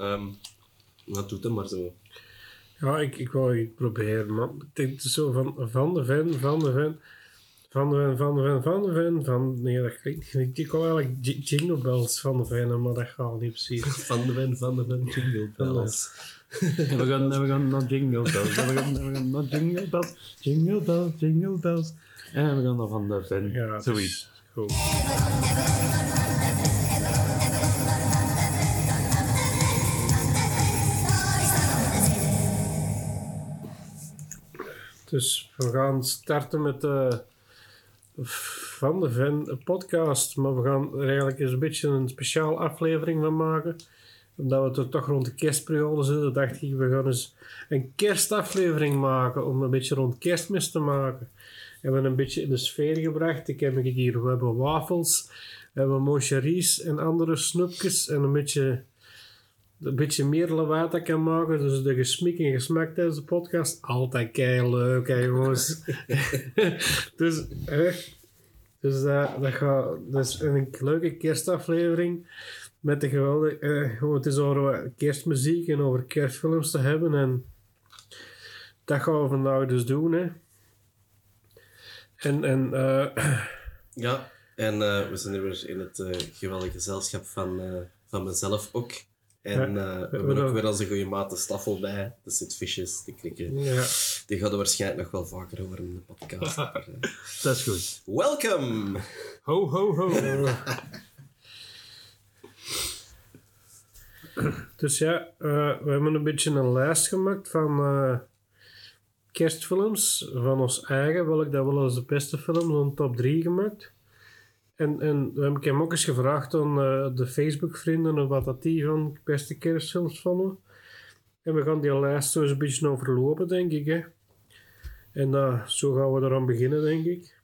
Ehm wat doet hem maar zo. Ja, ik, ik wou het proberen, maar ik denk het is zo van, van de Ven, van de Ven, van de Ven, van de Ven, van de Ven, van... Nee, dat klinkt niet. Ik wou eigenlijk Jingle Bells van de Ven, maar dat gaat niet precies. Van de wen, van de wen, jingle bells. We gaan, we gaan naar Jingle Bells. We gaan, we gaan naar Jingle Bells. Jingle Bells, Jingle Bells. En we gaan naar Van der Ven. Ja, dat Zoiets. is Goed. Dus we gaan starten met de Van de Ven podcast. Maar we gaan er eigenlijk eens een beetje een speciaal aflevering van maken. Omdat we toch- toch rond de kerstperiode zitten, dacht ik, we gaan eens een kerstaflevering maken. Om een beetje rond kerstmis te maken. Hebben we een beetje in de sfeer gebracht. Ik heb hier, we hebben wafels, we hebben moncheries en andere snoepjes. En een beetje, een beetje meer lawaai kan maken. Dus de gesmik en gesmak tijdens de podcast. Altijd kei leuk, hè jongens. dus, hè, dus dat, dat, gaat, is een leuke kerstaflevering. Met de geweldige, eh, het is over kerstmuziek en over kerstfilms te hebben. En dat gaan we vandaag dus doen, hè. En, en eh, Ja, en eh, we zijn hier weer in het eh, geweldige gezelschap van, eh, van mezelf ook. En Ja, eh, we hebben ook weer onze goede maat de Staffel bij. De zit de krikken. ja. Die gaan waarschijnlijk nog wel vaker over in de podcast. Eh, Dat is goed. Welcome! Ho, ho, ho. Dus ja, eh, we hebben een beetje een lijst gemaakt van kerstfilms van ons eigen. Welk dat wel eens de beste films, een top 3 gemaakt. En, en we hebben hem ook eens gevraagd aan eh, de Facebook-vrienden wat dat die van beste kerstfilms vonden. En we gaan die lijst zo eens een beetje overlopen, denk ik. Hè. En eh, zo gaan we eraan beginnen, denk ik.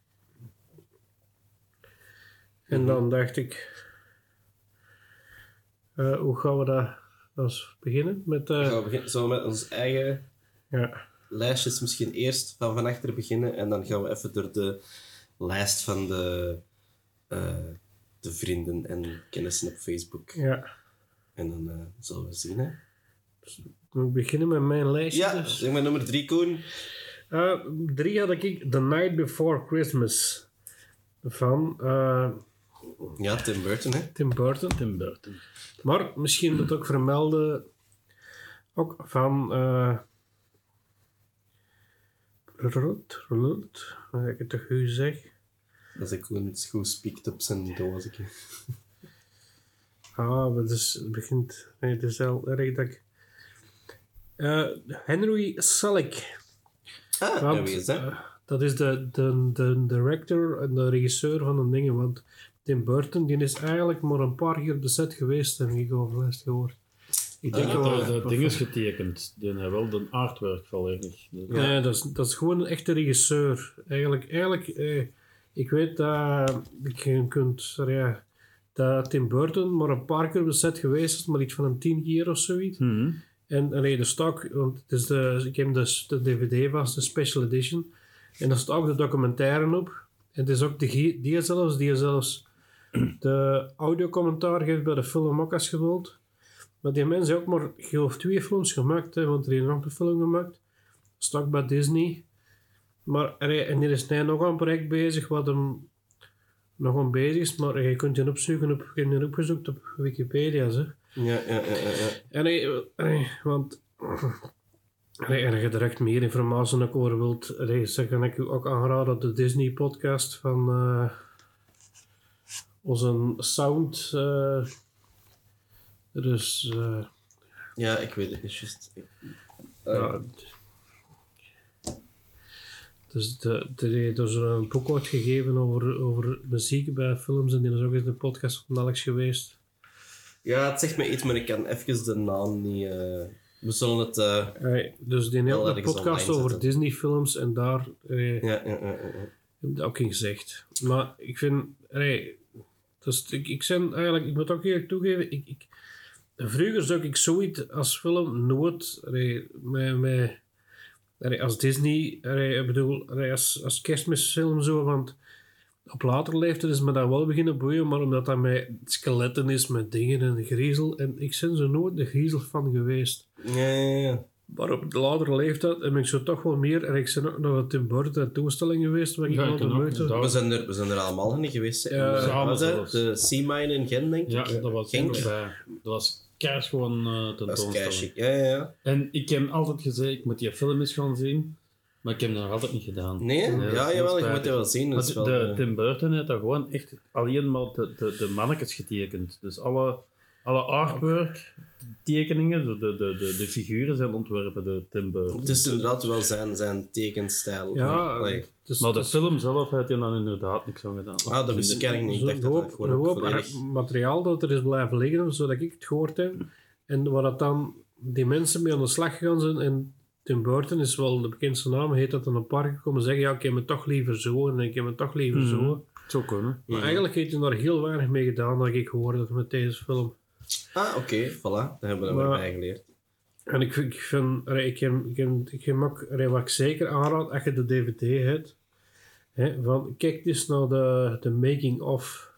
En dan dacht ik, eh, hoe gaan we dat als beginnen? Met, eh, Gaan we beginnen, we met ons eigen ja. lijstjes misschien eerst van van achter beginnen. En dan gaan we even door de lijst van de, eh, de vrienden en kennissen op Facebook. ja, En dan eh, zullen we zien. Hè? we beginnen met mijn lijstje. Ja, dus. zeg maar nummer drie, Koen. Eh, drie had ik The Night Before Christmas van eh, Ja, Tim Burton. Hè? Tim Burton. Tim Burton. Maar misschien moet ik ook vermelden, ook van uh, Rut, Rut, wat ik het toch goed zeg. Dat is Koen het goed spiekt op zijn doosje. Ah, maar het, is, het begint, nee, het is wel erg dat ik... Eh, Henry Selick. Ah, Want, ja, wie is dat? eh, dat is de, de, de director en de regisseur van de dingen. Want Tim Burton die is eigenlijk maar een paar keer op de set geweest, heb ik overlast gehoord. Ik denk Ja, wel- dat, dat ding is getekend. Die wel de artwork volledig. Nee, dat is, dat is gewoon een echte regisseur. Eigenlijk, eigenlijk eh, ik weet dat je kunt, ja, dat Tim Burton maar een paar keer op de set geweest is, maar iets van een tien keer of zoiets. Mhm. En nee, de stok, want het is de, ik heb dus de DVD vast, de special edition. En daar staat ook de documentaire op. En het is ook de, die zelfs, die zelfs de audiocommentaar geeft bij de film ook als je wilt. Maar die mensen hebben ook maar, geloof, twee films gemaakt, hè, want er is nog een film gemaakt. Staat ook bij Disney. Maar er, en er is nu nog een project bezig wat hem nog aan bezig is, maar je kunt je opzoeken op, je hebt opgezocht op Wikipedia, zeg. Ja, ja, ja, ja. Ja, nee, want en als je direct meer informatie ook over wilt, dan kan ik u ook aanraden de Disney podcast van eh, onze sound. eh dus eh, Ja, ik weet het niet juist. Ja, dus de, de, een boek uitgegeven over, over muziek bij films en die is ook in de podcast van Alex geweest. Ja, het zegt me iets, maar ik kan even de naam niet... eh, We zullen het... eh, Hey, dus die een ergens podcast over zetten. Disney films en daar eh, Ja, ja, ja, heb ik ook in gezegd. Maar ik vind, nee, dus ik, ik ben eigenlijk, ik moet ook eerlijk toegeven, ik, ik, vroeger zou ik zoiets als film nooit, nee, met, met, als Disney, ik bedoel, als, als kerstmisfilm zo, want op later leeftijd is me dat wel beginnen boeien, maar omdat dat met skeletten is, met dingen en griezel. En ik ben zo nooit de griezel van geweest. Ja, ja, ja. Maar op de latere leeftijd heb ik zo toch wel meer. En ik ben ook nog een Tim Burton toestelling geweest, waar ik Ja, de ook, moeite... We zijn, er, we zijn er allemaal niet geweest. Ja, dat? zelfs. De Sea-Mine in Gent, denk ik. Ja, dat was Genk. Dat was keihard gewoon Dat kei chic. Ja, ja, ja. En ik heb altijd gezegd, ik moet die film eens gaan zien. Maar ik heb dat nog altijd niet gedaan. Nee? dat ja, jawel, je spijtig. moet het wel zien. Dat wel, de- eh, Tim Burton heeft daar gewoon echt alleen maar de, de, de mannetjes getekend. Dus alle, alle artwork, tekeningen, de, de, de, de, de figuren zijn ontworpen door Tim Burton. het is inderdaad wel zijn, zijn tekenstijl. Ja, dus, Maar de dus film zelf heeft hij dan inderdaad niks aan gedaan. Ah, dat wist ik eigenlijk niet. Ik zo'n dacht hoop, dat gewoon hoop volledig... materiaal dat er is blijven liggen, zodat ik het gehoord heb. En waar dat dan die mensen mee aan de slag gegaan zijn. En Tim Burton is wel de bekendste naam, heet dat dan een park komen zeggen: Ja, ik heb het toch liever zo en ik heb het toch liever Mhm. zo. Het zou kunnen. Maar eigenlijk heeft hij daar heel weinig mee gedaan, dat ik gehoord heb met deze film. Ah, oké, voilà. Dan hebben we Maar- bij geleerd. En ik, ik vind, ik ik ik heb ook, wat ik zeker aanraad, als je de DVD hebt, hè, van kijk dus naar de, de making-of.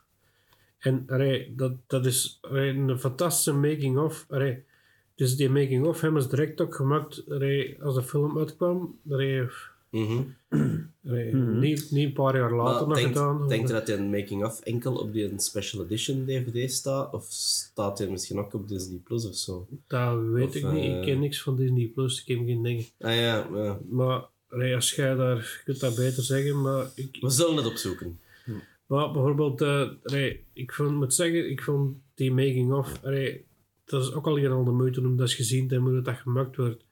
En allee, dat, dat is een fantastische making-of. Allee, Dus die making-of hebben ze direct ook gemaakt allee, als de film uitkwam. Allee, Mhm. allee, Mhm. niet, niet een paar jaar later Maar nog denk, gedaan. denk je dat die een making-of enkel op die special edition DVD staat? Of staat die misschien ook op Disney Plus of zo? Dat weet Of, ik niet. eh, Ik ken niks van Disney Plus. Ik heb geen dingen. Ah ja, ja. Maar als jij daar, je kunt dat beter zeggen, maar ik, we zullen het opzoeken. Maar bijvoorbeeld, eh, allee, ik vond, moet zeggen, ik vond die making-of, dat is ook al geen al de moeite om dat eens gezien te hebben hoe dat gemaakt wordt.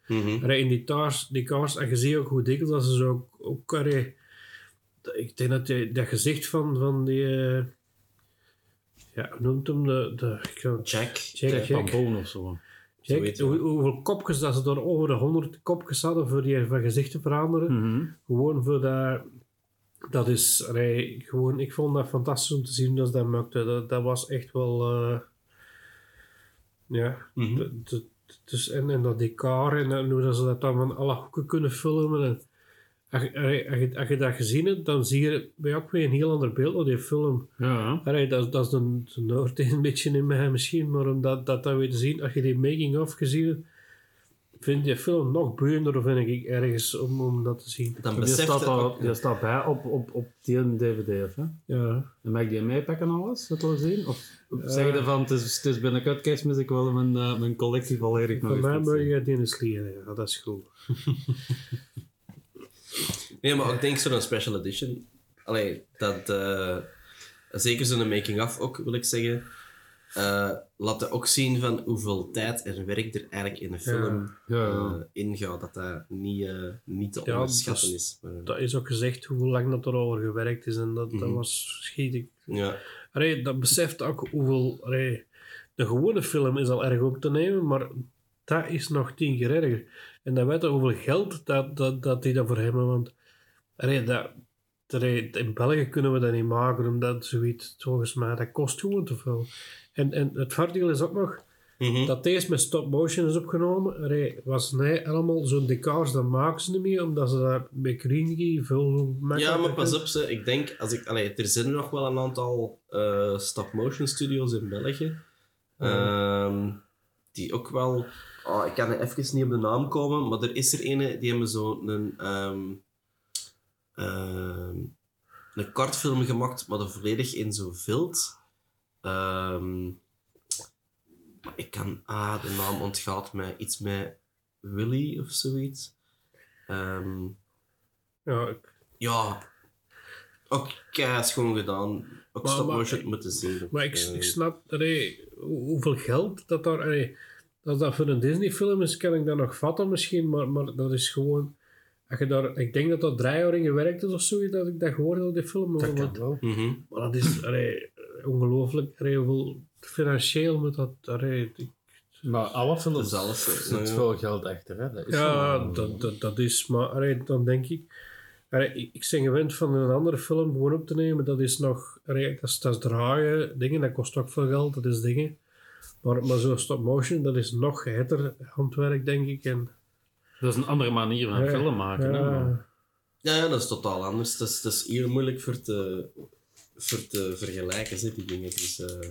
Allee, in die taars, die kaars, en je ziet ook hoe dikwijls dat ze zo ook, dat- ik denk dat die, dat gezicht van, van die, eh, ja, hoe noemt hem, de, de Jack. Jack, Jack, van Boon of zo. Jack, hoe- hoeveel kopjes dat ze daar over de honderd kopjes hadden voor die van gezicht te veranderen. Mhm. Gewoon voor dat. Dat is gewoon. Ik vond dat fantastisch om te zien dat ze dat maakte. Dat, dat was echt wel. eh, ja. Mhm. Dus, en, en dat decor en, en hoe dat ze dat dan van alle hoeken kunnen filmen. En, als, je- als, je, als je dat gezien hebt, dan zie je bij ook weer een heel ander beeld op die film. Ja. Allee, dat, dat is de, de Noord een beetje in mij misschien, maar om dat, dat, dat weer te zien, als je die making-of gezien hebt, vind je die film nog boeiender, vind ik ergens, om, om dat te zien. Dan Die staat, je al, ook- die staat bij op, op, op die DVD, hè? Ja. En mag ik die meepakken alles, dat we zien? Of zeg je van, het is, het is binnenkort kerstmis, ik wil mijn, eh, mijn collectie volledig nog Voor mij eens moet je het in de ja, dat is goed. Nee, maar ik denk zo'n special edition. Allee, dat... eh, zeker zo'n making-of ook, wil ik zeggen. Eh laat dat ook zien van hoeveel tijd en werk er eigenlijk in een film Ja, ja. eh, ingaat. Dat dat niet, eh, niet te Ja, onderschatten dat is. Maar, Dat is ook gezegd hoe lang dat erover gewerkt is en dat, dat Mhm. was schielijk. ja. Allee, dat beseft ook hoeveel... Allee, de gewone film is al erg op te nemen, maar dat is nog tien keer erger. En dan weet je hoeveel geld dat, dat, dat die daarvoor hebben, want allee, dat, in België kunnen we dat niet maken, omdat zoiets, volgens mij, dat kost gewoon te veel. En, en het voordeel is ook nog, Mhm. dat deze met stop motion is opgenomen, was nee, allemaal zo'n decors, dat maken ze niet meer, omdat ze dat met Greenkey veel Ja, makkelijker maar pas op, ze. ik denk, als ik, allee, er zijn nog wel een aantal eh, stop-motion studios in België. Ehm, die ook wel, oh, ik kan er even niet op de naam komen, maar er is er ene die hebben zo een, ehm, een kortfilm gemaakt, maar dan volledig in zo vilt. Ehm, ik kan, ah, de naam ontgaat mij, iets met Willy of zoiets. Ehm, Ja, ik- ja, ook schoon gedaan. Ook Maar- stop maar- motion moeten zien. Maar ik, Eh, ik snap allee, hoe- hoeveel geld dat daar. Allee, als dat voor een Disney-film is, kan ik dat nog vatten misschien, maar, maar dat is gewoon. Als je daar, ik denk dat dat drie jaar in gewerkt is of zoiets, dat ik dat gehoord heb, die film. Dat maar, kan wat- wel. mhm. maar dat is allee, ongelooflijk. Allee, hoeveel financieel moet dat. Allee, ik- Maar alle films alles, hè. zit veel geld achter, hè? Dat is ja, zo. dat, dat, dat is. Maar allee, dan denk ik. Allee, ik, ben gewend van een andere film gewoon op te nemen. Dat is nog. Allee, dat, is, dat is draaien, dingen, dat kost ook veel geld, dat is dingen. Maar, maar zo stop motion, dat is nog heter handwerk, denk ik. En, Dat is een andere manier van Ja, film maken, hè? ja, maar- Ja, ja, dat is totaal anders. Dat is, dat is hier moeilijk voor te, voor te vergelijken, zit die dingen. Dus eh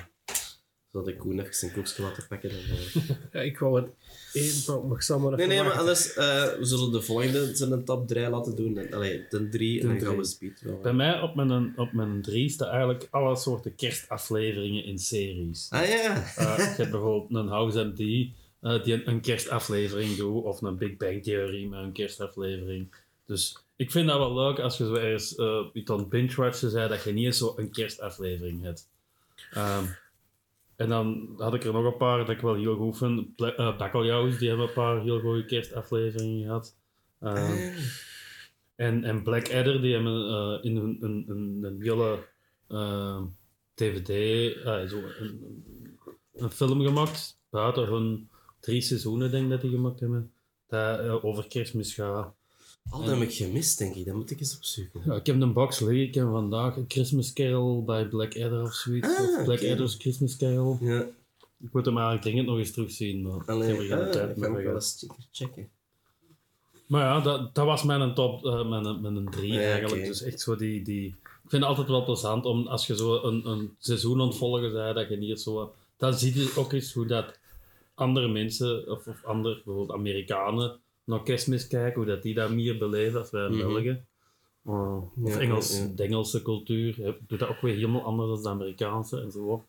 zodat ik Koen even zijn koekje laten pakken. En, eh. Ja, ik wou het één, ik zal maar even Nee, nee, maar anders, eh, we zullen de volgende zijn een top 3 laten doen. En, allee, de 3 en dan gaan we drie. speed wel. Bij mij op mijn, op mijn drie staan eigenlijk alle soorten kerstafleveringen in series. Ah ja. Eh, je hebt bijvoorbeeld een House MD eh, die een, kerstaflevering doet, of een Big Bang Theory met een kerstaflevering. Dus ik vind dat wel leuk als je zo ergens eh iets aan het binge-watchen bent, dat je niet eens zo een kerstaflevering hebt. Ehm, en dan had ik er nog een paar dat ik wel heel goed vind. Bla- eh, Bakkeljauws, die hebben een paar heel goede kerstafleveringen gehad. Ehm, en, en Blackadder, die hebben in een, een, een, een hele DVD, eh, zo een film gemaakt, buiten hun drie seizoenen, denk ik dat die gemaakt hebben, dat eh, over kerstmis gaat. Al dat heb ik gemist, denk ik. Dat moet ik eens opzoeken. Ja, ik heb een box liggen, ik heb vandaag een Christmas Carol bij Blackadder of zoiets, Ah, of. Blackadder's Christmas Carol. Ja. Ik moet hem eigenlijk dringend nog eens terugzien, maar ik Alleen, heb er geen ah, tijd ik meer wel eens checken. Maar ja, dat, dat was mijn top, eh mijn, mijn drie Ja, eigenlijk. Dus echt zo die, die... Ik vind het altijd wel plezant om, als je zo een, een seizoen aan het volgen bent, dat je niet zo... Dan zie je ook eens hoe dat andere mensen, of, of andere, bijvoorbeeld Amerikanen, naar kerstmis kijken, hoe dat die dat meer beleven als wij in Mhm. België. Uh, of Ja, Engels, ja, ja. de Engelse cultuur, hè, doet dat ook weer helemaal anders dan de Amerikaanse en zo.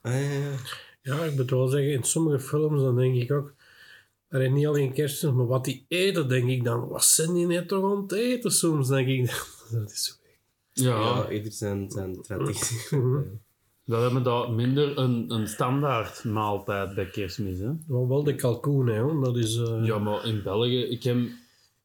Ah, ja, ja. Ja, ik moet wel zeggen, in sommige films dan denk ik ook, er is niet alleen kerst, maar wat die eten, denk ik dan, wat zijn die net toch aan het eten soms, denk ik dan. Dat is zo. Ja, Ja, ieder zijn, zijn traditie. we hebben daar minder een, een standaard maaltijd bij kerstmis. Hè? Wel, wel de kalkoen, hè, hoor. dat is... eh, Ja, maar in België, ik, heb,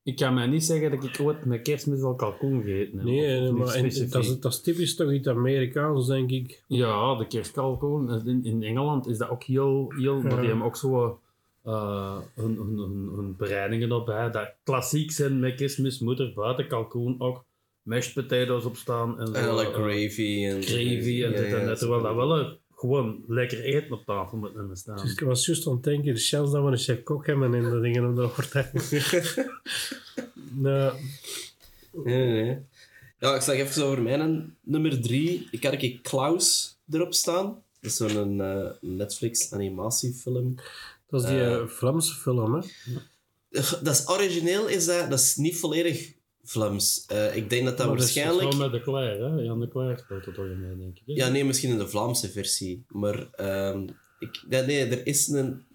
ik kan mij niet zeggen dat ik ooit met kerstmis al kalkoen gegeten heb. Nee, maar en, dat, is, dat is typisch toch iets Amerikaans, denk ik. Ja, de kerstkalkoen. In, in Engeland is dat ook heel... heel Maar Ja. die hebben ook zo eh, hun, hun, hun, hun bereidingen erbij. Dat klassiek zijn met kerstmis moet er buiten kalkoen ook mashed potatoes op staan. En like eh, gravy en... gravy en dit en dat. Terwijl dat wel een, gewoon lekker eten op tafel moet hebben staan. Dus ik was juist aan het denken, de chance dat we een chef kok hebben en de dingen om dat wordt. nou, Nee, nee, nee. Ja, ik zag even over mijn nummer drie. Ik had een Klaus erop staan. Dat is zo'n eh, Netflix animatiefilm. dat is die eh, Vlaamse film, hè. Dat is origineel, is dat, dat is niet volledig Vlaams. Eh, ik denk dat dat Maar dat is waarschijnlijk... Gewoon met de Claire, hè? Jan de Claire speelt er toch in denk ik. hè? Ja, nee, misschien in de Vlaamse versie. Maar ehm, ik, ja, nee, er is een...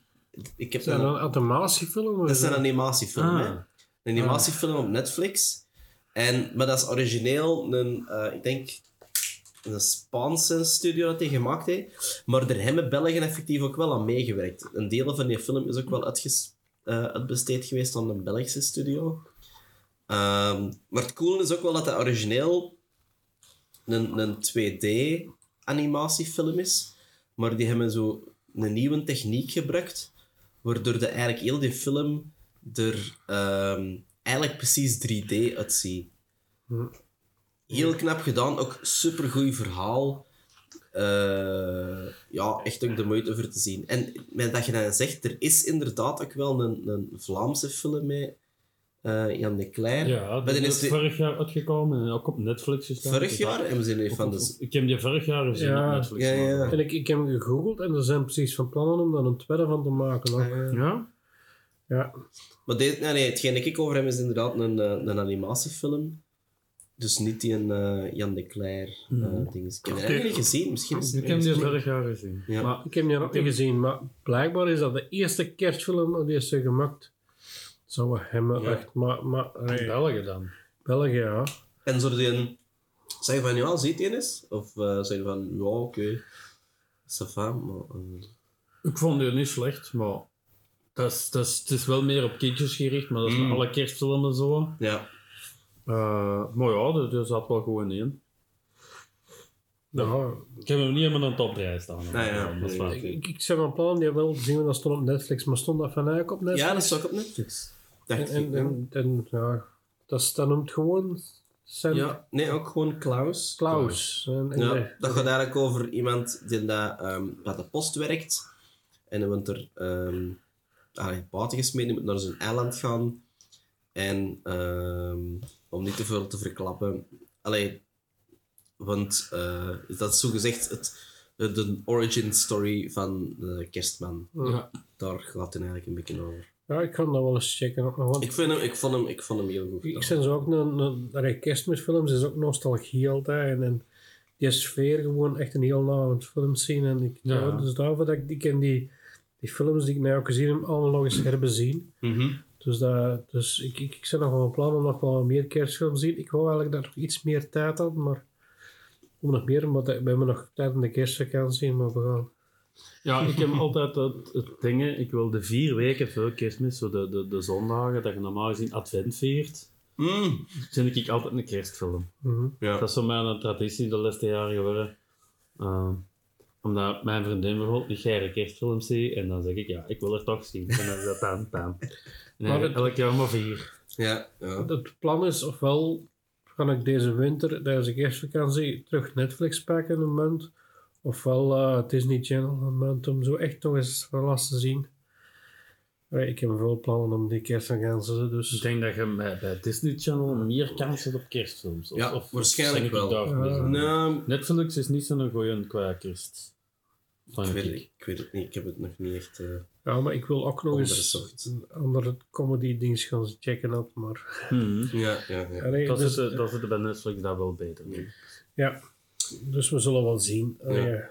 Ik heb Is dat een, een animatiefilm? of dat is een dat- animatiefilm, Ah. hè. Een animatiefilm op Netflix. En, maar dat is origineel een, eh, ik denk, een Spaanse studio dat hij gemaakt heeft. Maar er hebben Belgen effectief ook wel aan meegewerkt. Een deel van die film is ook wel uitges, eh, uitbesteed geweest aan een Belgische studio. Ehm, maar het coole is ook wel dat dat origineel een, een 2D-animatiefilm is. Maar die hebben zo een nieuwe techniek gebruikt, waardoor de, eigenlijk heel die film er ehm, eigenlijk precies 3D uitziet. Heel knap gedaan, ook supergoed verhaal. Eh, ja, echt ook de moeite voor te zien. En met dat je dan zegt, er is inderdaad ook wel een, een Vlaamse film met eh, Jan de Cler. Ja, die is is die- vorig jaar uitgekomen en ook op Netflix gestaan. Vorig jaar van de... Ik heb die vorig jaar gezien Ja. op Netflix. Ja, ja. En ik, ik heb hem gegoogeld en er zijn precies van plannen om daar een tweede van te maken. hoor. Ja? Ja, Maar dit, nee, nee, hetgeen dat ik over heb is inderdaad een, eh, een animatiefilm. Dus niet die een eh, Jan de eh Mhm. ding. Ik heb eigenlijk niet gezien. Misschien is het Ik heb die ergens- vorig jaar gezien. Ja. Maar ik heb die nog niet gezien, maar blijkbaar is dat de eerste kerstfilm die ze gemaakt zou hebben. Ja. Echt, maar, maar in nee, België dan. België, ja. En zou je een... Zeg je van, ja, ziet je eens? Of eh zeg je van, ja, oké. Ça va, maar... eh, Ik vond die niet slecht, maar dat is, dat is, het is wel meer op kindjes gericht, maar dat is Mm. alle kerstfilmen zo. ja. Eh, maar ja, dat, dat zat wel gewoon in. ja. Ik heb hem niet in mijn top 3 staan. Ah, ja. dat is waar. Ik, ik, ik zeg van plan die wel te zien, want dat stond op Netflix, maar stond dat van eigenlijk op Netflix? ja, dat ook op Netflix. En, ja. en, en, ja, dat, is, dat noemt gewoon zijn Ja, nee, ook gewoon Klaus. Klaus. Ja, dat gaat eigenlijk over iemand die dat, ehm, bij de post werkt. En hij wordt er ehm allee, buiten moet naar zijn eiland gaan. En ehm, om niet te veel te verklappen. Allee, Want eh, dat is zogezegd het, de, de origin story van de kerstman. Ja. Daar gaat het eigenlijk een beetje over. Ja, ik kan dat wel eens checken. Want Ik, vind hem, ik, vond, hem, ik vond hem heel goed. ik zijn zo ook een, een, een kerstmisfilms is ook nostalgie altijd. En, en die sfeer gewoon echt een heel nauw film zien. En ik, Ja. ja. dus daarvoor dat ik, ik ken die, die films die ik nou ook gezien heb, allemaal nog eens herbezien. Mhm. Dus, dat, dus ik, ik, ik ben nog wel van plan om nog wel meer kerstfilms te zien. Ik wou eigenlijk dat ik nog iets meer tijd had, maar om nog meer, maar we hebben nog tijd in de kerstvakantie, maar we gaan. Ja, ik heb altijd het, het dingen, ik wil de vier weken voor kerstmis, zo de, de, de zondagen, dat je normaal gezien advent viert, Mm. vind ik altijd een kerstfilm. Mhm. Ja. Dat is zo mijn traditie de laatste jaren geworden. Uh, omdat mijn vriendin bijvoorbeeld niet graag kerstfilms ziet, en dan zeg ik, ja, ik wil er toch zien. En dan is dat dan, dan. Het- elk jaar maar vier. Ja, ja. Het plan is ofwel ga ik deze winter, tijdens de kerstvakantie, terug Netflix pakken een maand, ofwel eh, Disney Channel een maand om zo echt nog eens last te zien. Eh, Ik heb veel plannen om die kerstvakantie, Ik dus denk dat je bij, bij Disney Channel meer kans hebt op kerstfilms. Of, Ja, of, waarschijnlijk ik wel. Ja. Nou, Netflix is niet zo'n goeie qua kerst. Ik weet, ik. het, ik weet het niet. Ik heb het nog niet echt eh ja, maar ik wil ook nog eens andere comedy dingen gaan checken op, maar Mhm. Ja, ja, ja. Allee, Dat dus, zit, dat zit bij Netflix daar wel beter ja, dus we zullen wel zien. Ja.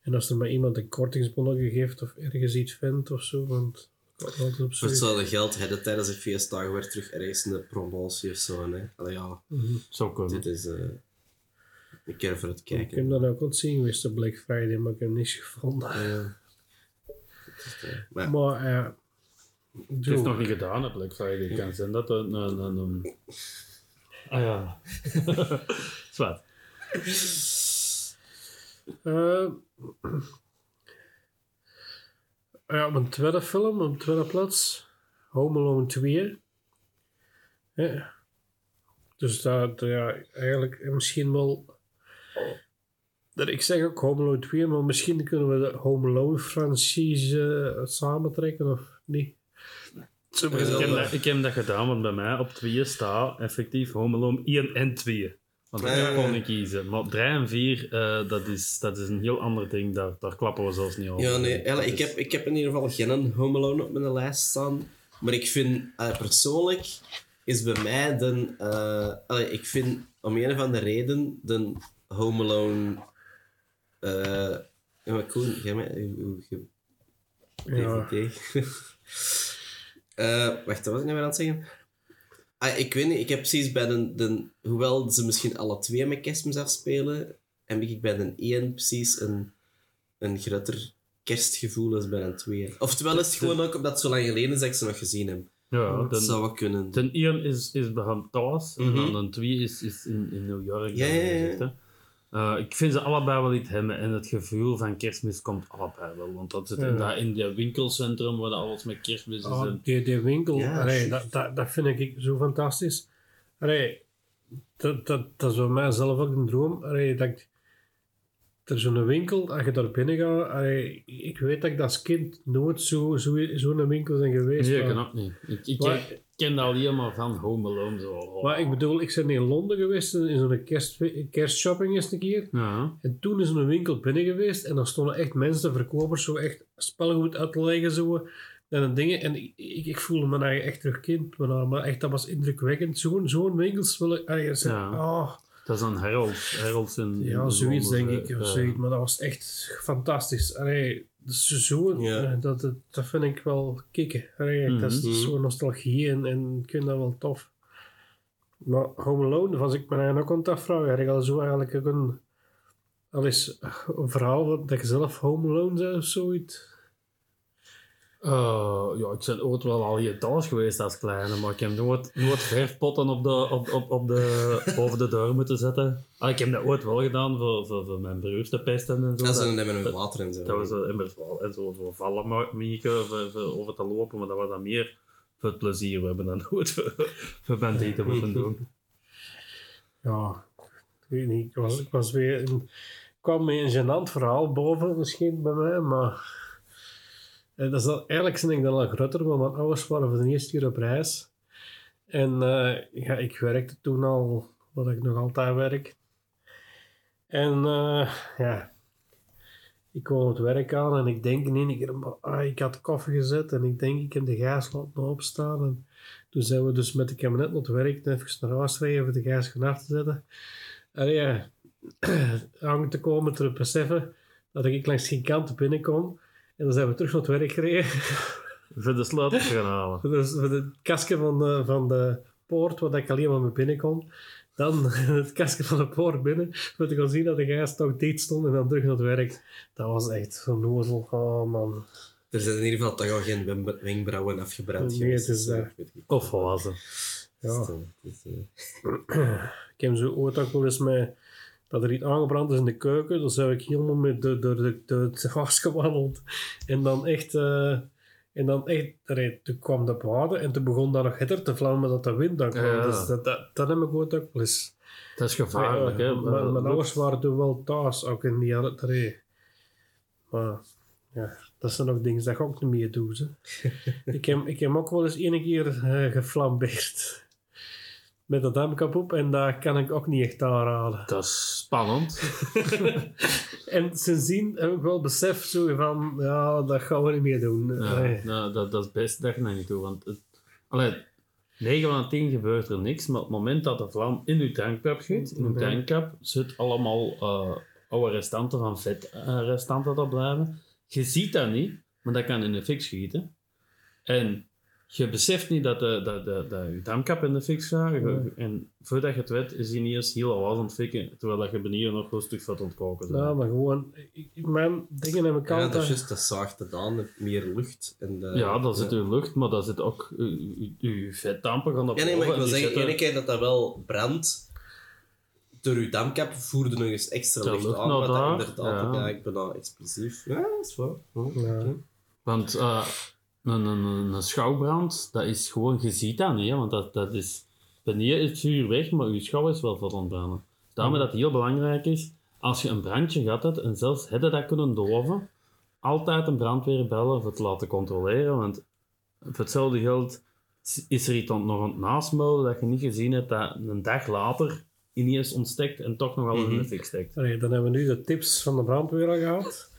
En als er maar iemand een kortingsbonnetje geeft of ergens iets vindt of zo, want Voor hetzelfde geld hadden tijdens de feestdagen weer terug ergens een promotie of zo. Hè. Allee, ja, Mhm. Zo kunnen. dit is eh, een keer voor het Ik heb kijken. dat ook ontzien geweest op Black Friday, maar ik heb niks gevonden. Ja. Maar Maar ja, Het is nog niet gedaan op Black Friday. Het kan zijn dat een... een, een, een- Ah ja. Zwart. Eh, ja, een tweede film, op een tweede plaats, Home Alone 2. Ja. Dus dat, ja, eigenlijk misschien wel... Ik zeg ook Home Alone 2, maar misschien kunnen we de Home Alone franchise eh, samentrekken of niet. Ik heb, dat, ik heb dat gedaan, want bij mij op 2 staat effectief Home Alone 1 en 2. Want ik Ja, heb ja, gewoon ja. niet kiezen. Maar 3 en 4, eh, dat, is, dat is een heel ander ding. Daar, daar klappen we zelfs niet over. Ja, nee, Ella, ik, is- heb, ik heb in ieder geval geen Home Alone op mijn lijst staan. Maar ik vind eh, persoonlijk is bij mij de. eh, allee, ik vind om een of andere reden de Home Alone. eh ja, maar Koen, jij mij. DVD. Eh, wacht, wat was ik nou weer aan het zeggen? Ah, ik weet niet, ik heb precies bij de, de... Hoewel ze misschien alle twee met kerstmis afspelen, heb ik bij de één precies een, een groter kerstgevoel als bij een twee. Oftewel is het gewoon ook omdat het zo lang geleden is dat ik ze nog gezien heb. Ja, Dat dan, zou wel kunnen. Ten 1 is, is bij hem thuis en Mhm. dan 2 is, is in, in New York. Ja, dan ja, ja. Eh, ik vind ze allebei wel iets hebben en het gevoel van kerstmis komt allebei wel. Want dat zit in, Ja. dat, in die winkelcentrum waar alles met kerstmis is. Oh, en- die, die winkel, Ja, allee, juist. dat, dat, dat vind ik zo fantastisch. Allee, dat, dat, dat is voor mij zelf ook een droom. Allee, dat ik, er is zo'n winkel, als je daar binnen gaat, allee, ik weet dat ik als kind nooit zo'n zo, zo'n winkel ben geweest. Nee, ik kan ook niet. Ik, ik, Maar- ik ken dat alleen maar van Home Alone. Zo. Oh. maar ik bedoel, ik ben in Londen geweest in zo'n kerst, kerstshopping eens een keer. Ja. En toen is er een winkel binnen geweest en dan stonden echt mensen, verkopers, zo echt spelgoed uit te leggen. Zo, en dingen. En ik, ik, ik voelde me eigenlijk echt terug kind. Maar, maar echt, dat was indrukwekkend. Zo'n zo'n winkels wil ik... ze- Ja. oh, Dat is een Herald. Heralds in, ja, in zoiets Londen, denk ik. eh, zoiets. Maar dat was echt fantastisch. Allee, zo, Ja. eh, dat, dat, dat vind ik wel kicken. Allee, Dat is Mhm. zo'n nostalgie en, en ik vind dat wel tof. Maar Home Alone was ik me eigenlijk ook aan het afvragen. Eigenlijk al zo eigenlijk een... Al een verhaal dat je zelf Home Alone zei of zoiets. Eh, ja, ik ben ooit wel al hier thuis geweest als kleine, maar ik heb nooit, nooit verfpotten op de, op, op, op de, boven de deur moeten zetten. Ah, ik heb dat ooit wel gedaan voor, voor, voor mijn broers te pesten en zo. Dat is Dat- een hebben met water en zo. Dat was immers wel. En zo voor vallen ma- maken, voor, voor over te lopen, maar dat was dan meer voor het plezier. We hebben dat nooit voor, voor banditen moeten doen. Ja, ik weet niet. Ik was, ik was weer... Een, ik kwam met een gênant verhaal boven misschien bij mij, maar... eh, Dat is eigenlijk ben ik dan al groter, maar mijn ouders waren voor de eerste keer op reis. En eh, ja, ik werkte toen al, wat ik nog altijd werk. En eh, ja, ik kwam het werk aan en ik denk in één keer, ah, ik had koffie gezet en ik denk ik heb de gas laten opstaan. En toen zijn we dus met de kabinet naar het werk en even naar huis rijden om de gas gaan te zetten. En ja, aan te komen te beseffen dat ik langs geen kant binnenkom. En dan zijn we terug naar het werk gereden. Voor de sleutels gaan halen. Dus voor het kastje van de, van de poort, waar ik alleen maar mee binnen kon. Dan het kastje van de poort binnen, zodat ik kon zien dat de gijs toch dicht stond en dan terug naar het werk. Dat was echt zo'n nozel. Oh man. Er zijn in ieder geval toch al geen wenkbrauwen afgebrand Nee, geweest, het is, eh. Of volwassen. Ja. Eh, Ik heb zo ooit ook wel eens met dat er iets aangebrand is in de keuken. Dan zou ik helemaal met door de, de, de, het huis gewandeld. En dan echt... eh, en dan echt... allee, Toen kwam de water en toen begon daar nog hitter te vlammen dat de wind dan kwam. Ja. Dus dat, dat, dat heb ik ooit ook wel eens... Dat is gevaarlijk, hè. Ja, Mijn, mijn Eh, ouders waren toen wel thuis, ook in die er. Maar ja, dat zijn nog dingen dat ik ook niet meer doe. Ik, heb, ik heb ook wel eens één keer eh, geflambeerd. Met dat damkap op en daar kan ik ook niet echt aanraden. Dat is spannend. En sindsdien heb ik wel besef zo van, ja, dat gaan we niet meer doen. Ja, nou, dat, dat is best dat dat niet doet. Want het, allee, 9 van de 10 gebeurt er niks, maar op het moment dat de vlam in uw tankkap schiet, in uw tankkap zit allemaal eh, oude restanten van vetrestanten dat blijven. Je ziet dat niet, maar dat kan in de fik schieten. En je beseft niet dat, de, dat, dat, dat je damkap in de fik gaat. Je- Nee. En voordat je het weet, is hij niet eens heel alles aan het fikken, terwijl dat je beneden nog een stuk vet ontkoken bent. Nou, maar gewoon, ik, ik- mijn dingen heb ik ja, dat is juist, dat zaagt het aan met meer lucht. En de, Ja, dat zit ja. uw lucht, maar dat zit ook... uw- vetdampen gaan op Ja, nee, maar ik wil zeggen, zitten- ene keer dat dat wel brandt, door uw damkap voerde nog eens extra De lucht aan, naar wat dat daar, inderdaad, ja. ja. ik ben al explosief. Ja, dat is waar. Ja. Ja. Want eh, een, een, een, een schouwbrand, dat is gewoon, je ziet dat niet, hè, want dat, dat is, beneden is het vuur weg, maar je schouw is wel van ontbranden. Daarom dat het heel belangrijk is, als je een brandje gehad hebt, en zelfs hadden dat kunnen doven, altijd een brandweer bellen voor het laten controleren, want voor hetzelfde geld is er iets nog aan het nasmelden dat je niet gezien hebt dat een dag later ineens ontstekt en toch nog wel in de Mhm. fik steekt. Allee, dan hebben we nu de tips van de brandweer al gehad.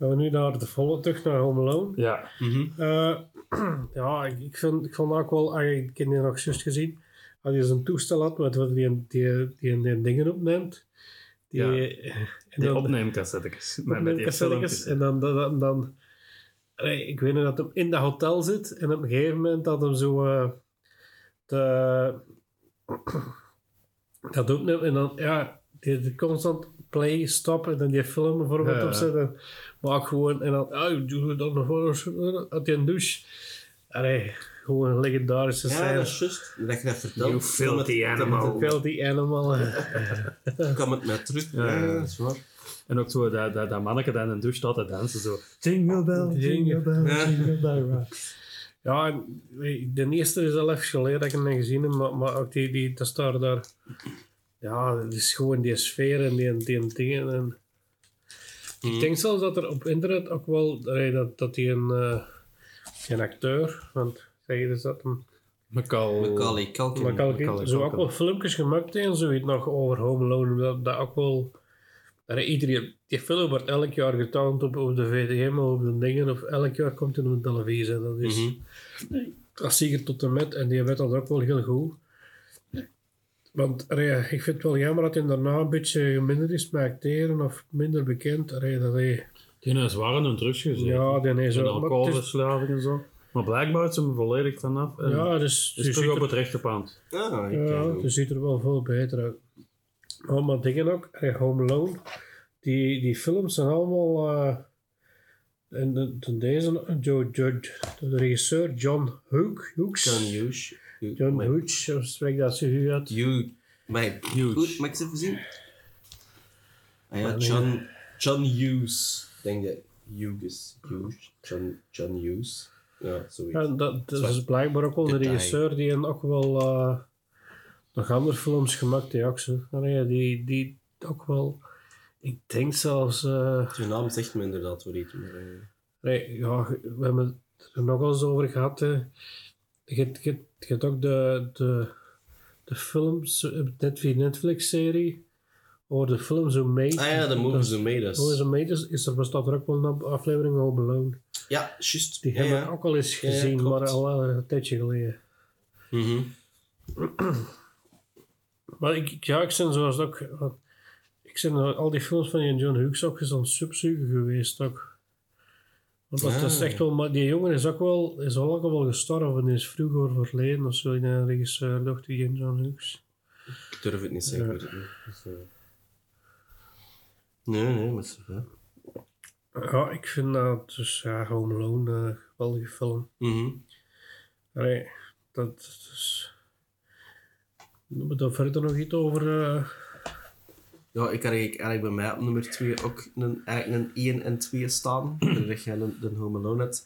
Gaan we nu naar de volle terug naar Home Alone. Ja, Mhm. Eh, ja, ik, ik, vind, ik vond ook wel, ah, ik heb die nog juist gezien, als je zo'n toestel had met wat die, die, die, die dingen opneemt. Die, Ja. en die dan, opneemcassettekes. En dan, dan, dan, ik weet nog dat hij in dat hotel zit en op een gegeven moment dat hem zo eh, de, dat opneemt en dan, ja, die, die constant play, stop en dan die film bijvoorbeeld Ja. opzetten. Ook gewoon, en dan, oh, doe je dan nog wel eens uit die douche. Allee, gewoon een legendarische Ja, scène. dat is juist. Dat je dat vertelt. You filthy het- animal. het- Filthy animal. eh. kwam het mij terug. Ja, dat is waar. En ook zo dat, dat, dat manneke dat in een douche staat te dansen zo. Jingle bell, jingle bell, Ja. jingle bell rock. Ja, je, de eerste is al even geleden dat ik hem gezien heb, maar, maar ook die, die, dat staat daar. Ja, het is gewoon die sfeer en die, die dingen. En Ik denk zelfs dat er op internet ook wel, dat, dat die een, eh, een acteur, want zeg je dus dat hem, Macaulay. Macaulay Culkin. maar kan Macaulay zo ook Culkin. wel filmpjes gemaakt en zoiets nog over Home Alone, dat, dat ook wel, allee, iedereen, die film wordt elk jaar getoond op, op de VTM of op de dingen, of elk jaar komt hij op de televisie, dat is... Mhm. klassieker tot en met. En die weet dat ook wel heel goed. Want ik vind het wel jammer dat hij daarna een beetje minder is met acteren of minder bekend. Allee, dat hij, Die is waren een drugs gezeten. ja, die is En zo. maar het is- alcoholverslaving en zo. Maar blijkbaar is ze hem volledig vanaf. En Ja, dus is je terug ziet, op er, het rechte pand. Ah, ik ja, je ziet er wel veel beter uit. Oh, maar dingen ook, Home Alone, die, die films zijn allemaal. eh, en de, de- deze, Joe Judge, de regisseur John Hook, Hooks. John Hughes. John Maar- Hooks, of spreek dat zo goed uit? Hugh. Maar Hughes. goed, mag ik ze even zien? Ah ja, Ah. John, John Hughes. Ik denk dat Hughes. Hughes. John, John Hughes. Ja, zoiets. Ja, dat, is blijkbaar ook wel detail. regisseur die een ook wel eh, nog andere films gemaakt heeft. ook zo. Ah, nee, die, die ook wel, ik denk zelfs, eh, Zijn naam zegt me inderdaad wel iets. Maar, eh, nee, ja, we hebben het er nog eens over gehad. hè. Je, hebt- je, je hebt ook de, de, de films, eh, net via Netflix-serie over de film Zo Made. Ah ja, de Movies Who Made Us. Movies Who Made Us is er bestaat er ook wel een aflevering over Alone. Ja, juist. Die ja, hebben ja. we ook al eens Ja, ja, gezien, klopt. maar al een tijdje geleden. Mhm. Maar ik, ja, ik ben zoals ook... Ik ben al die films van John Hughes ook eens aan het geweest ook. Want dat, dat is Ah. echt wel... Maar die jongen is ook wel... Is al wel gestorven. Is vroeger overleden of zo. Een regisseur, dacht die John Hughes. Ik durf het niet zeggen. Ja. Dus, eh, Nee, nee, maar zo. Ja, ik vind dat... Dus ja, Home Alone, eh geweldige film. Allee, dat is... Hebben we daar verder nog iets over... eh, Ja, ik had eigenlijk, eigenlijk bij mij op nummer 2 ook een, eigenlijk een 1 en 2 staan. Dat jij een, de Home Alone hebt.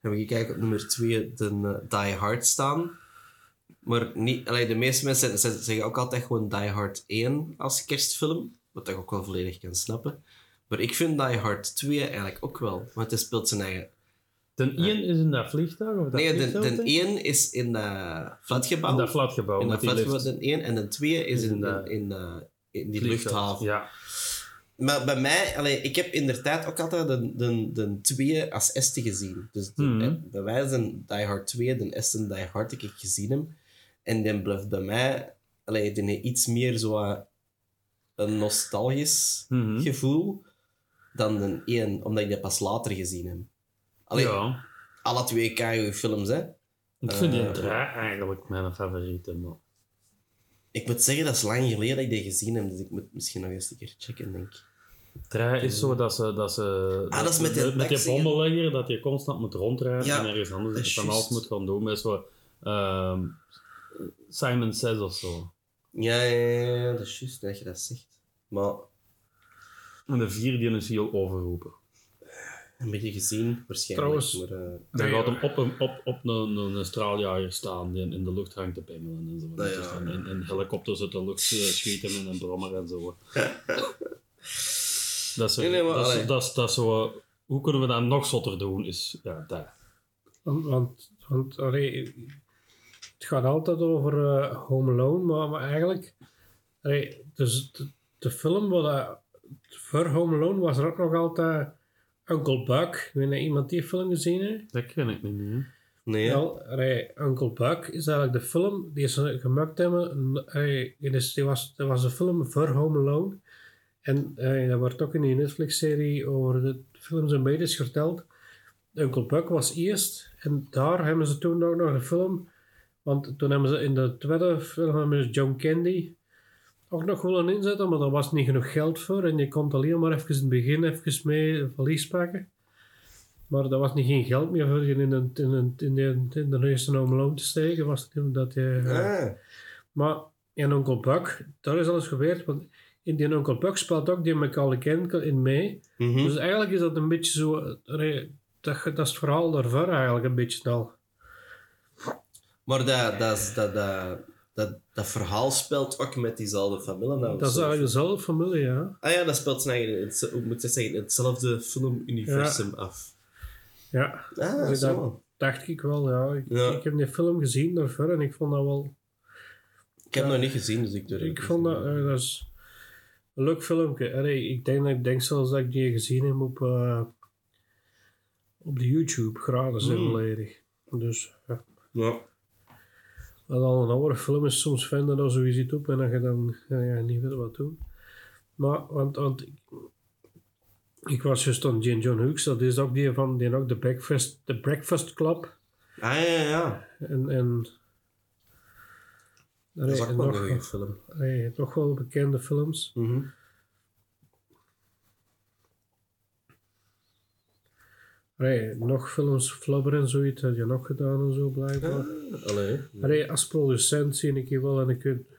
Heb ik eigenlijk op nummer 2 de eh, Die Hard staan. Maar niet, allee, de meeste mensen zeggen- ook altijd gewoon Die Hard 1 als kerstfilm. Wat ik ook wel volledig kan snappen. Maar ik vind Die Hard 2 eigenlijk ook wel. Want het speelt zijn eigen... De 1 is in dat vliegtuig? Of dat Nee, de, de hè? 1 is in dat flatgebouw. In dat flatgebouw. In dat flatgebouw, de 1. En de 2 is in, In de- in, eh, in die Vliegveld. luchthaven. Ja. Maar bij mij, allee, ik heb in der tijd ook altijd de, de, de twee als eerste gezien. Dus de, Mhm. eh, bij mij is een Die Hard 2, de eerste Die Hard dat ik gezien heb. En die blijft bij mij allee, die iets meer zo wat een nostalgisch Mhm. gevoel dan de 1, omdat ik die pas later gezien heb. Allee, ja. alle twee keigoede films, hè. Ik vind die Eh, draai eigenlijk mijn favoriete. Maar... Ik moet zeggen, dat is lang geleden dat ik die gezien heb, dus ik moet misschien nog eens een keer checken, denk ik. Is zo dat ze... Dat ze Ah, dat is met die met die bommenlegger, dat je constant moet rondrijden Ja, en ergens anders van alles moet gaan doen. Met zo... ehm, Simon Says of zo. Ja, ja, ja, ja, dat is juist dat je dat zegt. Maar En de vier die is heel overroepen. Een beetje gezien, waarschijnlijk. Trouwens- maar, eh, Dan Nee, gaat hem op een, op, op een, een, straaljager staan die in de lucht hangt te pingelen en zo. Nou ja. Dus in, in helikopters uit de lucht eh, schieten in een brommer en zo. dat is, Nee, nee, maar dat, is, dat, is, dat is zo... Hoe kunnen we dat nog zotter doen? Is, ja, dat. Want, want, want allee, het gaat altijd over eh, Home Alone, maar, maar eigenlijk, allee, dus de, de film wat voor Home Alone was er ook nog altijd Uncle Buck. Ik weet niet, iemand die film gezien heeft? Dat ken ik niet meer. nee? Wel, allee, Uncle Buck is eigenlijk de film die ze gemaakt hebben. Is, die was, dat was een film voor Home Alone. En eh, dat wordt ook in die Netflix-serie over de films en bedes verteld. Uncle Buck was eerst. En daar hebben ze toen ook nog een film. Want toen hebben ze in de tweede film hebben ze John Candy ook nog willen inzetten. Maar daar was niet genoeg geld voor. En je kon alleen maar even in het begin even mee een valies pakken. Maar er was niet geen geld meer voor je in, een, in, een, in, de, in de eerste Home Alone te steken. Was het dat je, Ah, maar in Uncle Buck, daar is alles gebeurd. Want in die Uncle Buck speelt ook die Macaulay Culkin in mee. mhm. Dus eigenlijk is dat een beetje zo... eh, Dat, dat is het verhaal daarvoor eigenlijk een beetje snel. Maar dat, dat, is- dat, dat, dat, dat verhaal speelt ook met diezelfde familie. Nou, Dat is zo. eigenlijk dezelfde familie, ja. Ah ja, dat speelt eigen, het, hoe moet je zeggen, hetzelfde filmuniversum af. Ja, Ah, Dus dat- dacht ik wel, ja. Ik, Ja. ik heb die film gezien daarvoor en ik vond dat wel... Ik heb het nog niet gezien, dus ik durf Ik vond dat... eh, dat is een leuk filmpje. Allee, ik, denk, dat- ik denk zelfs dat ik die gezien heb op... eh, op de YouTube, gratis en Hmm. volledig. Dus, ja. Ja. Wat al een oude film is, soms vinden dat zoiets iets op en dat je dan ja, ja, niet weet wat doen. Maar, want, want ik, ik was juist aan Jane John Hughes, dat is ook die van die ook de Breakfast, de Breakfast Club. Ah ja, ja, ja. En, en Dat is ook wel een goede film. allee, toch wel bekende films. Mhm. Allee, nog films, Flubber en zoiets, had je nog gedaan en zo blijkbaar. Ah, allee. Allee, als producent zie ik hier wel en ik weet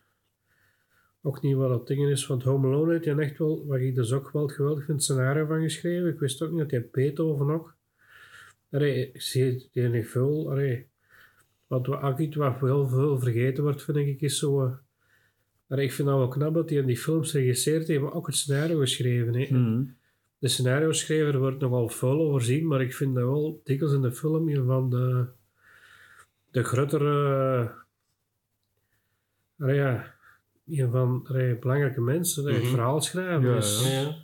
ook niet wat dat ding is. Want Home Alone heeft je echt wel, wat ik dus ook wel geweldig vind, scenario van geschreven. Ik wist ook niet dat hij Beethoven ook. Allee, ik zie die niet veel. Allee, wat ook iets wat heel veel vergeten wordt, vind ik, is zo... eh, allee, ik vind dat wel knap dat hij in die films regisseert heeft, maar ook het scenario geschreven heeft. Mhm. De scenario schrijver wordt nogal veel overzien, maar ik vind dat wel dikwijls in de film een van de, de grotere. ja, een van de belangrijke mensen, die het Mhm. verhaal schrijven. Ja, dus, Ja, ja.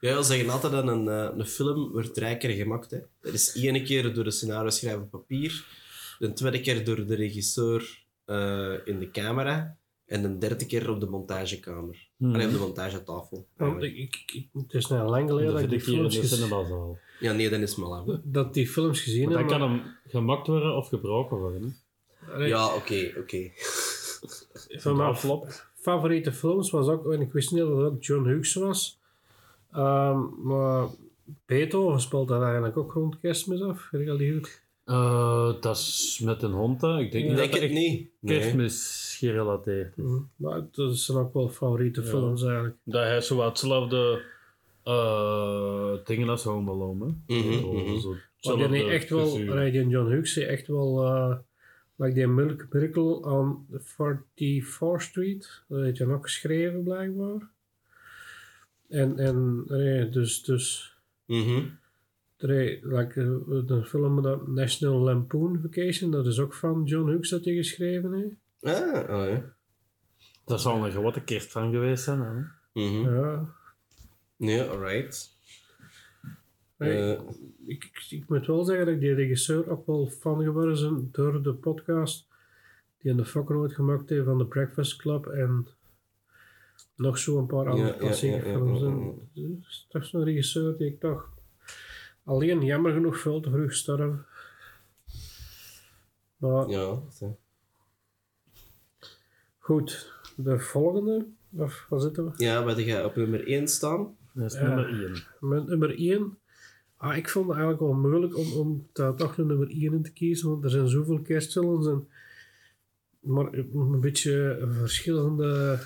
Ja, we zeggen altijd dat een, eh, een film wordt drie keer gemaakt. Hè. Dat is één keer door de scenario schrijven op papier, de tweede keer door de regisseur eh, in de camera en de derde keer op de montagekamer. Allee, op de montagetafel. Want ik, ik, ik- het is nou lang geleden Dat dat ik die films, de gez- cinemazaal. Ja, nee, dat is mal af. dat die films gezien Want heb. dan kan maar- hem gemaakt worden of gebroken worden. Allee, Ja, oké, oké. van mijn favoriete films was ook, en ik wist niet dat het ook John Hughes was, Ehm, maar Beethoven speelt dat eigenlijk ook rond kerstmis af, weet ik al niet goed. Eh, dat is met een hond, hè. Ik denk Ik denk dat het dat echt niet. Nee. Gerelateerd is. Maar dat zijn ook wel favoriete Ja. films eigenlijk. Dat hij zo wat hetzelfde eh, dingen als Home Alone, hè. Mhm, mhm. zo Maar hetzelfde die echt wel, die John Hughes heeft echt wel, eh like die Miracle Miracle on 44th Street, dat heeft hij nog geschreven blijkbaar. En, en allee, dus, dus Mhm. like, eh, de film dat National Lampoon Vacation, dat is ook van John Hughes dat hij geschreven heeft. Ah, oh ja. Dat zal een grote kerst van geweest zijn, hè. Mhm. Ja. Nee, alright. Hey, Eh, ik, ik, ik moet wel zeggen dat ik die regisseur ook wel fan geworden ben door de podcast die in de fucking ooit gemaakt heeft van The Breakfast Club en nog zo een paar andere Ja, klassieke ja, ja, films. ja, is toch zo'n regisseur die ik toch alleen jammer genoeg veel te vroeg sterven. Maar ja. Goed, de volgende, of waar zitten we? ja, wat jij op nummer 1 staan? Dat is Ja. nummer 1. Met nummer 1. Ah, ik vond het eigenlijk wel moeilijk om, om daar toch een nummer 1 in te kiezen, want er zijn zoveel kerstfilms en maar een beetje verschillende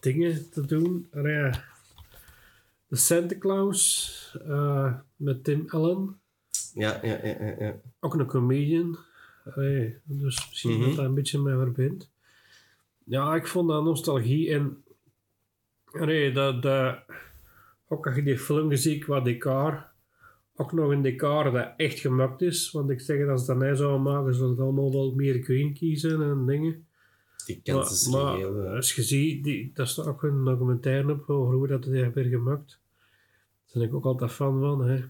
dingen te doen. Ah, ja. De Santa Claus eh, met Tim Allen, Ja, ja, ja, ja. ja. ook een comedian. Allee, dus misschien Mhm. dat dat een beetje mee verbindt. Ja, ik vond dat nostalgie en allee, dat, ook als je die film ziet qua decor, ook nog een decor dat echt gemaakt is. Want ik zeg als dat hij zou maken, zou het allemaal wel meer green kiezen en dingen. Die kans is maar, hè. als je ziet, die, daar staat ook een documentaire op over hoe dat het hebben gemaakt. Daar ben ik ook altijd fan van. Hè.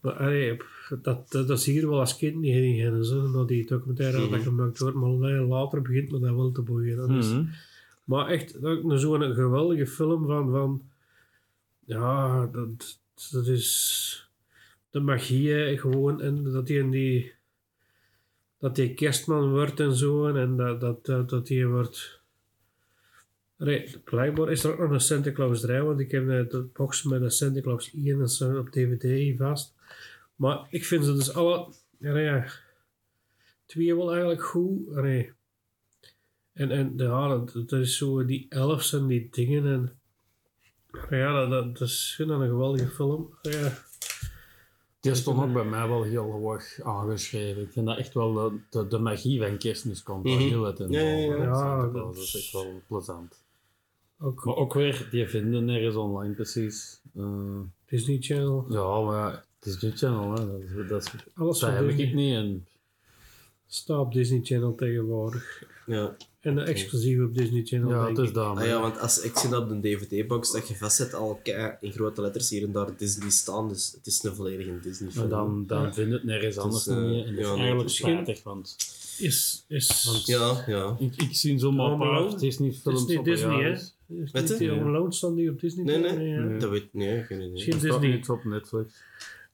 Maar allee, dat, dat, is hier wel als kind niet in zo, dat die documentaire Mhm. dat gemaakt wordt, maar later begint me dat wel te boeien. Dat is- Mhm. Maar echt, zo'n geweldige film van, van ja, dat, dat is de magie gewoon, en dat hij in die dat hij kerstman wordt en zo, en dat, dat, dat, dat hij wordt Nee, blijkbaar is er ook nog een Santa Claus 3, want ik heb net de box met de Santa Claus 1 en zo op DVD vast. Maar ik vind ze dus alle, ja, twee wel eigenlijk goed. Nee. En, en ja, dat, dat is zo die elfs en die dingen. En, ja, dat, dat, dat is ik vind dat een geweldige film. Ja. Die stond ook bij mij wel heel hoog aangeschreven. Ik vind dat echt wel de, de, de magie van kerstmis komt daar Mhm. heel in. Ja, ja, ja. Ja, dat dat is is- echt wel plezant. Ook Maar ook weer, die vinden nergens online precies. Eh, Disney Channel. ja, maar ja, het is dit channel, hè. Dat, is- dat, Alles dat heb ik Disney niet. En, staat op Disney Channel tegenwoordig. Ja. En exclusief op Disney Channel. ja, het is ik. dat. Ah ja, want als ik zie dat op de DVD-box dat je vastzet al kei- in grote letters hier en daar Disney staan, dus het is een volledige Disney film. Maar dan, dan Ja. vind je het nergens Dus, anders eh, niet. En dat is eigenlijk spijtig, want Is, is, Want- Ja, ja. ik, ik zie zomaar een paar? Disney-films Het is niet op Disney, een hè? is niet die. Home Alone staan die op Disney Nee, nee. ja. Nee. Dat weet nee, geen idee. Misschien- staat Disney. niks op Netflix.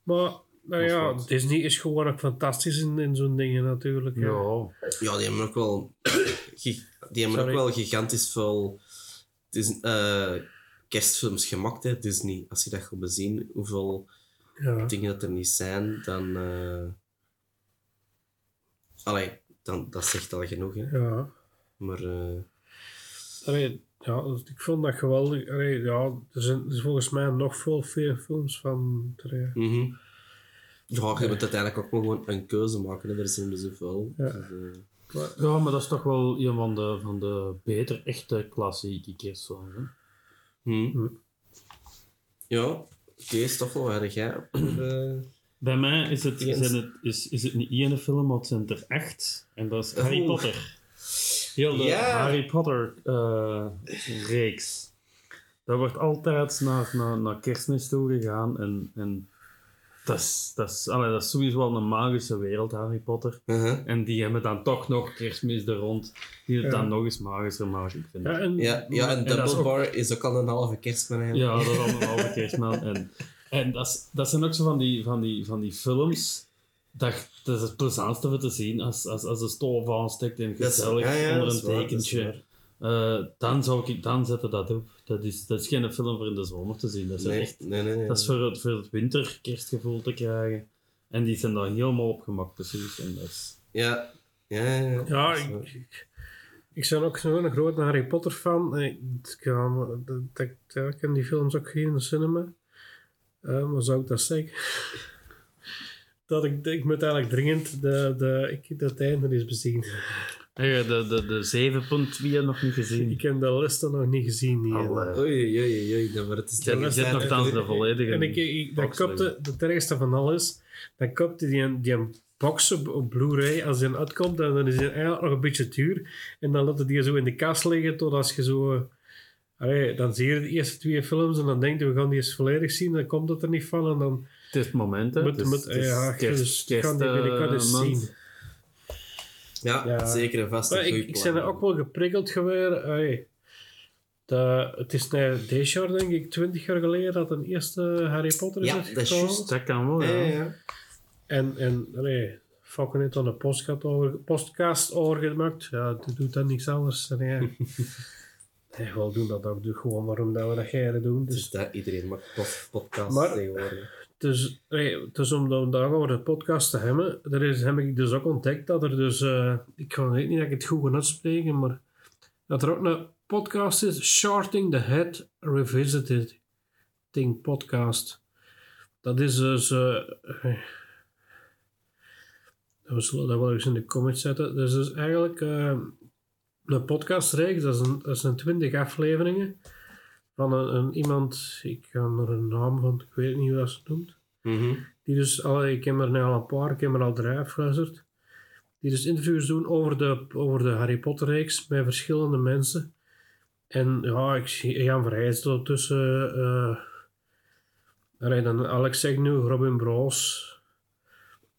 Maar, nou ja, wat? Disney is gewoon ook fantastisch in, in zo'n dingen natuurlijk. hè. Ja. Ja, die hebben ook wel, die hebben ook Sorry. wel gigantisch veel Dis- eh, kerstfilms gemaakt, hè, Disney. Als je dat gaat bezien, hoeveel Ja. dingen dat er niet zijn, dan... eh Allee, dan, dat zegt al genoeg, hè. ja. Maar... eh, Allee, ja, dus ik vond dat geweldig. Allee, ja, er zijn er is volgens mij nog veel, veel films van. mhm. Ja, je moet uiteindelijk ook wel gewoon een keuze maken, hè. er zijn er zoveel. Ja. Dus, eh, Maar, ja, maar dat is toch wel een van de, van de beter echte klassieke kerstfilms. Hè? hm. Hm. Ja, oké, Stoffel, waar heb jij op? eh, Bij mij is het, Eens. zijn het, is, is het niet één film, maar het zijn er echt. En dat is Harry Oeh. Potter. heel de Ja. Harry Potter eh, reeks. Dat wordt altijd naar, naar, naar kerstmis toe gegaan. En, en dat, is, dat, is, allee, dat is sowieso wel een magische wereld, Harry Potter. Uh-huh. En die hebben dan toch nog kerstmis er rond. Die het Ja. dan nog eens magischer maken, ik vind. Ja, en, Ja, ja, en is ook- Dumbledore is ook al een halve kerstman eigenlijk. Ja, dat is allemaal een kerstman. En, en dat, is- dat zijn ook zo van die, van die, van die films. Dat, dat is het plezantste voor te zien als, als, als de stoof aansteekt en gezellig ja, ja, onder een tekentje. Eh, dan zou ik dan zetten dat op. Dat is, dat is geen film voor in de zomer te zien. Dat is, Nee, echt, nee, nee, nee. dat is voor het, voor het winter kerstgevoel te krijgen. En die zijn dan helemaal opgemaakt precies. En dat is, Ja, ja, ja. ja. Ik, ik, ik ben ook zo'n groot Harry Potter fan. Ik, ja, dat, dat, ja, ik heb die films ook gezien in de cinema. Eh, maar zou ik dat zeggen? dat ik, ik moet eigenlijk dringend de, de, ik, dat einde eens bezien. De, de, de 7.2 nog niet gezien. Ik heb de lijst nog niet gezien. Allee. Oei, oei, oei, oei. Dan wordt het Je zit nogthans de volledige. En ik, ik, dat kopte, het ergste van alles, dan kopte die, een- die een box op, op Blu-ray, als die uitkomt, dan, dan is die eigenlijk nog een beetje duur. En dan laat die zo in de kast liggen, tot als je zo... allee, dan zie je de eerste twee films en dan denk je, we gaan die eens volledig zien, dan komt het er niet van. En dan Het is het moment, hè. moet, Het is- moet, het is ja, kerst- dus kerst, gaan die zien. Ja, Ja. zeker en vast Maar goeie ik, ik ben er ook wel geprikkeld geweest. De, het is nou deze jaar, denk ik, 20 jaar geleden dat een eerste Harry Potter is Ja, dat is juist. Dat kan wel, Ja, ja. En, en allee, fucking heeft dan een podcast over, podcast over gemaakt. Ja, die doet dan niks anders. En ja, nee, we doen dat ook gewoon waarom dat we dat gaan doen. Dus Dus, dat, iedereen maakt tof podcasts Maar- tegenwoordig. Dus, allee, dus om dan daarover de podcast te hebben, daar is, heb ik dus ook ontdekt dat er dus, eh, ik ga weet niet dat ik het goed kan uitspreken, maar dat er ook een podcast is, Shorting the Head Revisited Thing podcast. Dat is dus, eh, we zullen dat wel eens in de comments zetten. Dat is dus eigenlijk een podcastreeks, dat is een, dat zijn twintig afleveringen van een, een iemand, ik ga er een naam van, ik weet niet hoe ze het noemt. Mhm. Die dus, al, ik heb er nu al een paar, ik heb er al drie afgeluisterd. Die dus interviews doen over de, over de Harry Potter reeks met verschillende mensen. En ja, ik zie Jan Verheijsel tussen. dan Alex Agnew, Robin Broos.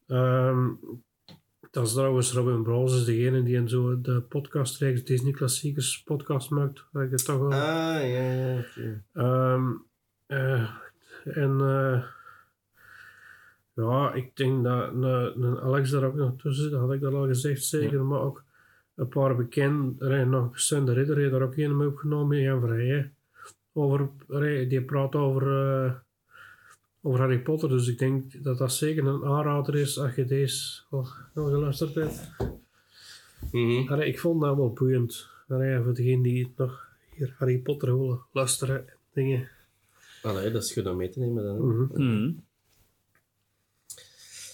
Ehm, dat is trouwens Robin Broos, is degene die in zo de podcastreeks Disney Klassiekers podcast maakt. Waar ik het toch wel... Ah, ja, ja, oké. Ehm, eh, en eh, ja, ik denk dat een, Alex daar ook nog tussen zit, dat had ik dat al gezegd, zeker. Maar ook een paar bekend, er nog Sven de Ridder heeft daar ook een mee opgenomen, Jan Verheijen. Over, die praat over, eh, over Harry Potter, dus ik denk dat dat zeker een aanrader is als je deze al, al geluisterd hebt. Mhm. Allee, ik vond dat wel boeiend. Allee, voor degenen die het nog hier Harry Potter willen luisteren en dingen. Allee, dat is goed om mee te nemen dan. Mhm. Mhm.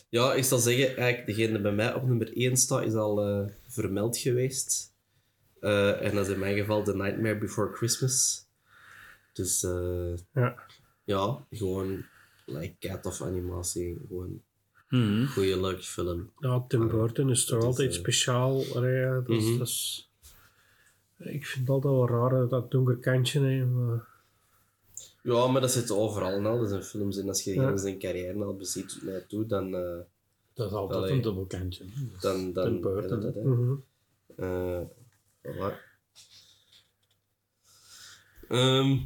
Ja, ik zal zeggen, eigenlijk degene die bij mij op nummer 1 staat, is al eh, vermeld geweest. Eh, en dat is in mijn geval The Nightmare Before Christmas. Dus eh, Ja. ja, gewoon like cat of animatie. Gewoon een goede, leuke film. Ja, Tim Burton is toch is, altijd eh, speciaal. Dat, is, Mhm. dat is- ik vind het altijd wel raar dat dat donker kantje heeft. Maar, Ja, maar dat zit overal al. Dat zijn films en als je Ja. zijn carrière al beziet naartoe, dan... eh, Dat is altijd Allee. een dubbelkantje. dan, dan Tim Burton, ja, dat, hè. mhm. Eh, voilà. Ehm,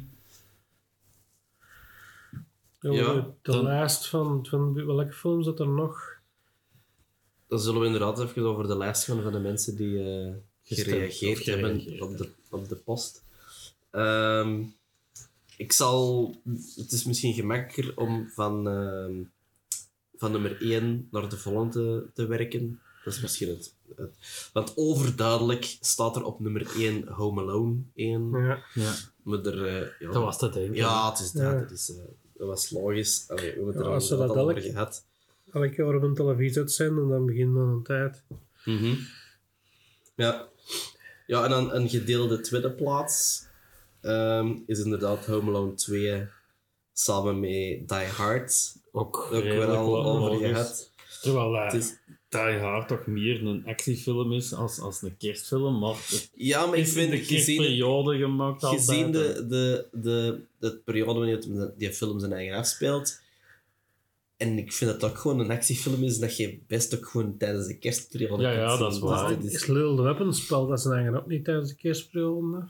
Ja, Ja, de dan- lijst van, van welke films dat er nog. dan zullen we inderdaad even over de lijst gaan van de mensen die eh, gereageerd hebben gereageerd op de, op de post. Ehm, ik zal... Het is misschien gemakkelijker om van, ehm, van nummer 1 naar de volgende te, te werken. Dat is misschien het, het... Want overduidelijk staat er op nummer 1 Home Alone 1. Ja. Ja, Maar er, eh, ja, dat was het denken. Ja, het is dat. Ja. Dat, is, eh, dat was logisch. Allee, we hebben het Ja, er al als ze dat al over elk- gehad. Elke keer op een televisie uitzenden, dan begint dan een tijd. Mhm. Ja. Ja, en dan een gedeelde tweede plaats ehm, is inderdaad Home Alone 2 samen met Die Hard. Ook Ook redelijk al over gehad. Terwijl, eh, Het is, Die Hard toch meer een actiefilm is als, als een kerstfilm, maar het Ja, maar ik vind, de gezien, kerstperiode gemaakt altijd. gezien de, de, de, de periode wanneer die film zijn eigen afspeelt, en ik vind dat het ook gewoon een actiefilm is, dat je best ook gewoon tijdens de kerstperiode Ja, kunt ja, dat is waar. Dus dit Is is- Little Weapon spel dat zijn eigen ook niet tijdens de kerstperiode?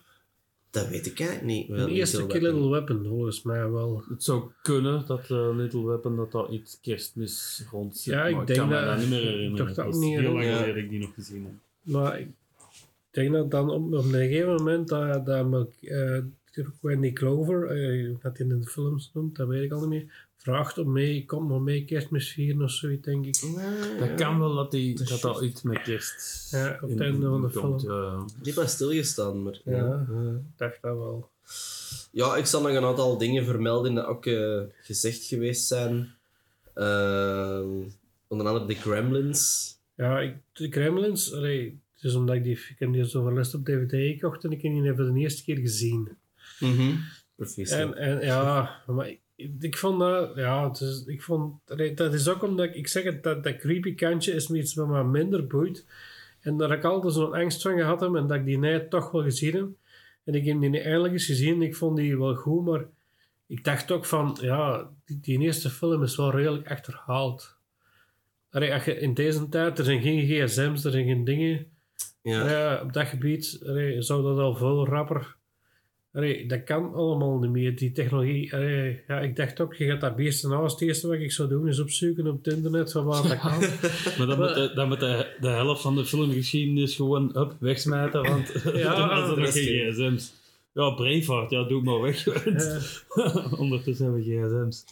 Dat weet ik eigenlijk niet. Wel, De eerste Little keer Weapon. Little Weapon, volgens mij wel. Het zou kunnen dat eh, Little Weapon dat dat iets kerstmis rond zit, Ja, ik maar denk kan me dat- dat niet meer ik herinneren. dacht dat is heel lang geleden dat ik die nog gezien heb. Maar ik denk dat dan op, op een gegeven moment dat, dat eh, Wendy Clover, eh, dat hij in de films noemt, dat weet ik al niet meer, vraagt om mee, komt maar mee kerstmis vieren of zoiets, denk ik. Dat kan wel dat die, Dat juist. iets met kerst Ja, op het in- einde van de film. ja. Ik heb wel stilgestaan, maar... Ja. Dacht dat wel. Ja, ik zal nog een aantal dingen vermelden die ook eh, gezegd geweest zijn. Ehm, onder andere de Gremlins. Ja, ik, de Gremlins, allee, het is omdat ik die, ik heb die zo verlist op DVD gekocht en ik heb die even de eerste keer gezien. Professor. En, en ja, maar ik, ik vond dat, ja, is, ik vond, dat is ook omdat, ik, ik zeg het, dat, dat creepy kantje is me iets wat me minder boeit. En dat ik altijd zo'n angst van gehad heb en dat ik die net toch wel gezien heb. En ik heb die eindelijk eens gezien ik vond die wel goed, maar ik dacht ook van, ja, die, die eerste film is wel redelijk achterhaald. Allee, als je in deze tijd, er zijn geen gsm's, er zijn geen dingen. ja. Op dat gebied allee, zou dat al veel rapper. Allee, dat kan allemaal niet meer, die technologie. Allee, ja, ik dacht ook, je gaat dat beest nou. Het eerste wat ik zou doen is opzoeken op het internet van waar dat kan. Maar dan moet, de, dan moet de, de helft van de filmgeschiedenis gewoon up, wegsmijten, want Ja, dan was er nog geen gsm's. Ja, Braveheart, ja, doe maar weg. Ondertussen hebben we gsm's.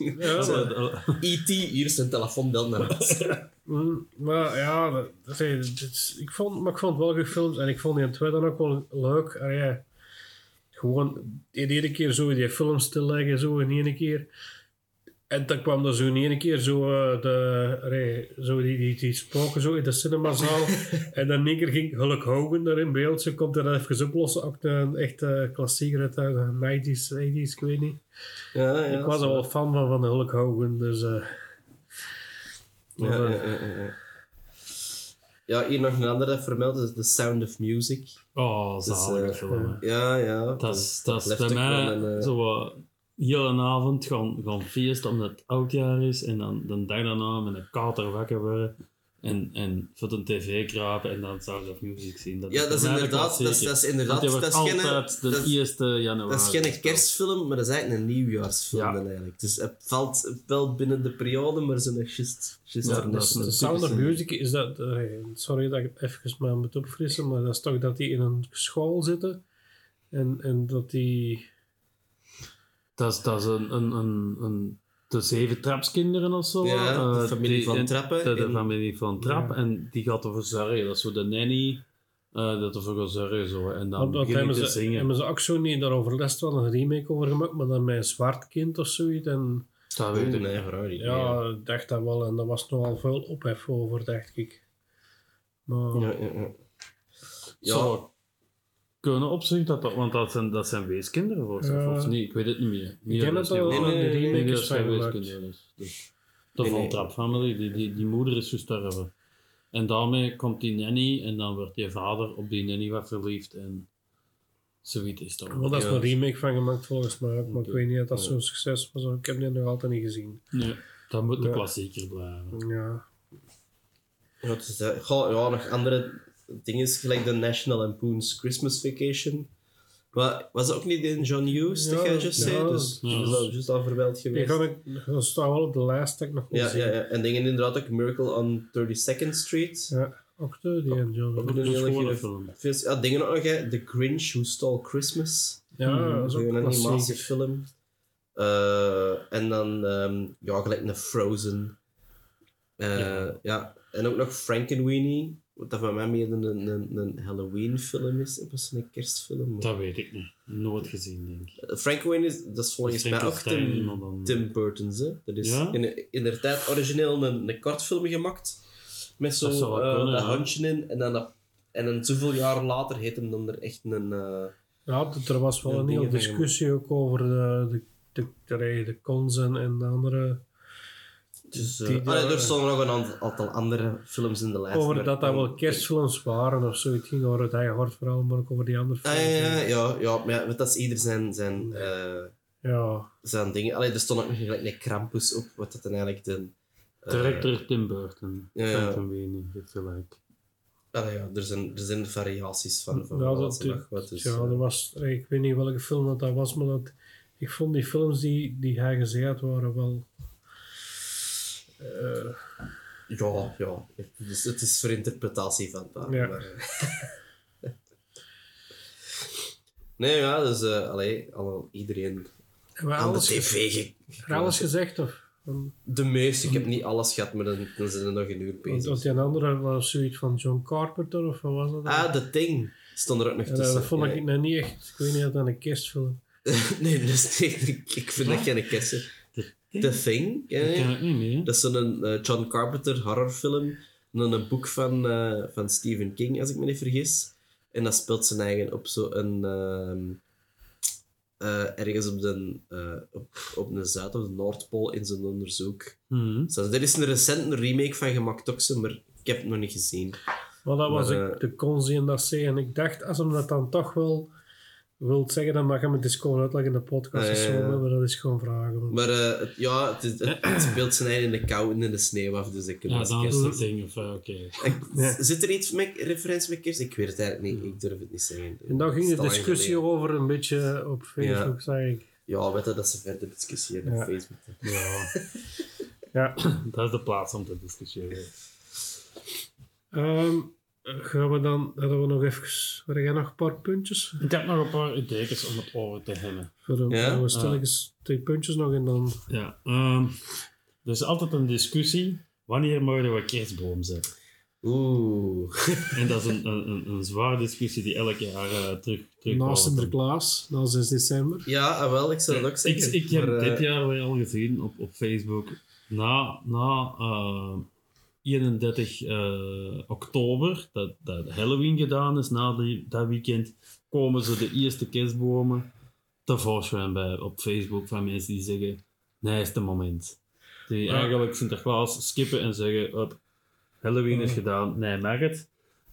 E.T., hier is een telefoon, bel naar huis. mm, maar ja, dat, ik, vond, maar ik vond het wel gefilmd en ik vond die twee dan ook wel leuk. Allee, gewoon in ene keer zo die film stilleggen, zo in ene keer. En dan kwam er zo in ene keer zo, eh, de, zo die, die, die spoken zo in de cinemazaal. en dan in één keer ging Hulk Hogan er in beeld. Ze komt er even oplossen. Ook een echte klassieker uit de 90s, 80s, ik weet niet. Ja, ja, ik was er wel fan van, van de Hulk Hogan. Dus, eh, Ja, ja, ja, ja, ja. Hier nog een andere vermeld, is The Sound of Music. Oh, zalige eh, film. hè. Ja, ja. Dat is, dat is bij mij een, eh, zo wat heel een avond gaan, gaan feesten omdat het oudjaar is en dan de dag daarna met een kater wakker worden en, en voor de tv krapen en dan Sound of Music zien. Dat Ja, dat is inderdaad, dat is, dat is inderdaad, dat wordt is geen, altijd de dat is- 1 januari. dat is geen kerstfilm, maar dat is eigenlijk een nieuwjaarsfilm Ja. dan eigenlijk. Dus het valt wel binnen de periode, maar ze nog just, just Ja, dat is een Sound of Music is dat... eh, sorry dat ik het even maar moet opfrissen, maar dat is toch dat die in een school zitten en, en dat die... Dat is, dat is een, een, een, een, de zeven trapskinderen of zo. Ja, de eh, familie die- van en- Trappen. De, familie van Trap. Ja. En die gaat ervoor zorgen. Dat is zo de nanny. eh, dat ervoor gaat zorgen. Zo. En dan Want, hebben, ze, zingen. hebben ze ook zo niet daarover les wel een remake over gemaakt, maar dan met een zwart kind of zoiets. En Dat weet ik nee, niet. vooral niet. ja, ik dacht dat wel. En daar was nogal veel ophef over, dacht ik. Maar, Ja, ja, ja. Ja, kunnen op zich, dat, dat, want dat zijn, dat zijn weeskinderen volgens mij. Ja. Of niet, ik weet het niet meer. Niet ken dat is nee, nee, is dat zijn van gemaakt. weeskinderen. Dus, dus. De Nee, nee. Trapp family, die, die, die moeder is gestorven. En daarmee komt die nanny en dan wordt die vader op die nanny wat verliefd en zoiets is dat. Want daar is een remake van gemaakt volgens mij maar ik weet niet of dat zo'n succes was. Ik heb die nog altijd niet gezien. Nee, dat moet de Ja. klassieker blijven. Ja. Ja, het is, eh, goh, ja, nog andere dingen, gelijk de National Lampoon's Christmas Vacation. Maar was dat ook niet in John Hughes, dat Ja, jij just ja. zei? Dus Ja. dat is al juist al vermeld geweest. ik, dat staat wel op de lijst dat ik nog Ja, zien. ja, ja, en dingen inderdaad ook Miracle on 32nd Street. Ja, ook de, die en John. Ook Dat een is hele film. film. Ja, dingen ook nog, hè. The Grinch Who Stole Christmas. Ja, dat is ook een animatiefilm. Eh, en dan, ehm, ja, gelijk een Frozen. Eh, Ja. ja. en ook nog Frankenweenie. Wat dat van mij meer een, een, een Halloween-film is, in plaats van een kerstfilm. Maar- Dat weet ik niet. Nooit gezien, denk ik. Eh, Frankenweenie is, dat is volgens mij ook Tim, dan- Tim Burton's. Hè? Dat is Ja? in, in de tijd origineel een, een kortfilm gemaakt. Met zo Dat eh, kunnen, dat ja. handje in. En dan, dat- en dan zoveel jaar later heet hem dan er echt een... eh, Ja, er was wel een hele discussie ook over de, de, de, de, de cons en, en de andere Dus, eh, Die- Ah, nee, er stonden nog een aant- aantal andere films in de lijst. Over maar- dat dat wel kerstfilms waren of zo. Het ging over het eigen hartverhaal, maar ook over die andere Ah, films. ja, ja, ja, ja, maar ja, dat is ieder zijn, zijn, eh, Ja. zijn dingen. Allee, er stond ook nog gelijk een Krampus op, wat dat dan eigenlijk de... Director Tim Burton. ja, ja. Phantom Weenie, heeft gelijk. allee, ja, er, zijn, er zijn variaties van, van Ja, dat, nog wat. Dus, ja, was, ik weet niet welke film dat, dat was, maar dat, ik vond die films die, die hij gezegd had, waren wel... eh, ja, ja. Dus het is voor interpretatie van het Ja. maar, eh. nee, ja, dus uh, allee, al, iedereen hebben aan de tv ge- alles gezegd? Of? De meeste, ik heb niet alles gehad, maar dan, dan zijn er nog een uur bezig. want die andere was zoiets van John Carpenter, of wat was dat? Ah, The Thing stond er ook nog Ja, tussen. dat vond Ja. ik nou niet echt, ik weet niet of dat een kerstfilm nee, dat is niet, ik, vind dat geen kersen. The Thing, ken niet meer. Dat is zo'n eh, John Carpenter horrorfilm. En dan een boek van, eh, van Stephen King, als ik me niet vergis. En dat speelt zijn eigen op zo'n... ehm eh, ergens op de, op, op de Zuid- of de Noordpool in zijn onderzoek. Zo, er is een recente remake van gemaakt ook, maar ik heb het nog niet gezien. Maar dat was Maar, ik de conzie in dat zee. En ik dacht, als hem dat dan toch wel wilt zeggen, dan mag hem het eens gewoon uitleggen in de podcast. Ah, of ja, zo, ja. maar dat is gewoon vragen. want- Maar eh, het, ja, het, is- het, speelt zijn eigen in de kou en in de sneeuw af, dus ik heb Ja, dan is kerst- het ding. Of, eh, Oké. Ja. Zit er iets met referentie met kerst? Ik weet het eigenlijk niet. Ik durf het niet zeggen. En dan ging de discussie geleden. over een beetje op Facebook, zei ik. Ja, weet je, dat ze verder discussiëren op Ja. Facebook. Ja, Ja. dat is de plaats om te discussiëren. Ehm, gaan we dan, hadden we nog even, waar jij nog een paar puntjes? Ik heb nog een paar ideeën om het over te hebben. Voor de, Ja? We stellen eens twee puntjes nog en dan... Ja, ehm, er is altijd een discussie. Wanneer mogen we kerstboom zetten? Oeh. En dat is een, een, een, een zware discussie die elk jaar eh, terug, terug Na Sinterklaas, na 6 december. Ja, ah, wel, ik zou dat ook Ik, zeggen. ik heb Maar, eh, dit jaar weer al gezien op, op Facebook. Na, na eh, 31 eh, oktober, dat, dat Halloween gedaan is, na die, dat weekend, komen ze de eerste kerstbomen tevoorschijn bij op Facebook van mensen die zeggen: Nee, is het moment. Die Ja. eigenlijk Sinterklaas skippen en zeggen: "Op, Halloween is gedaan, nee, mag het.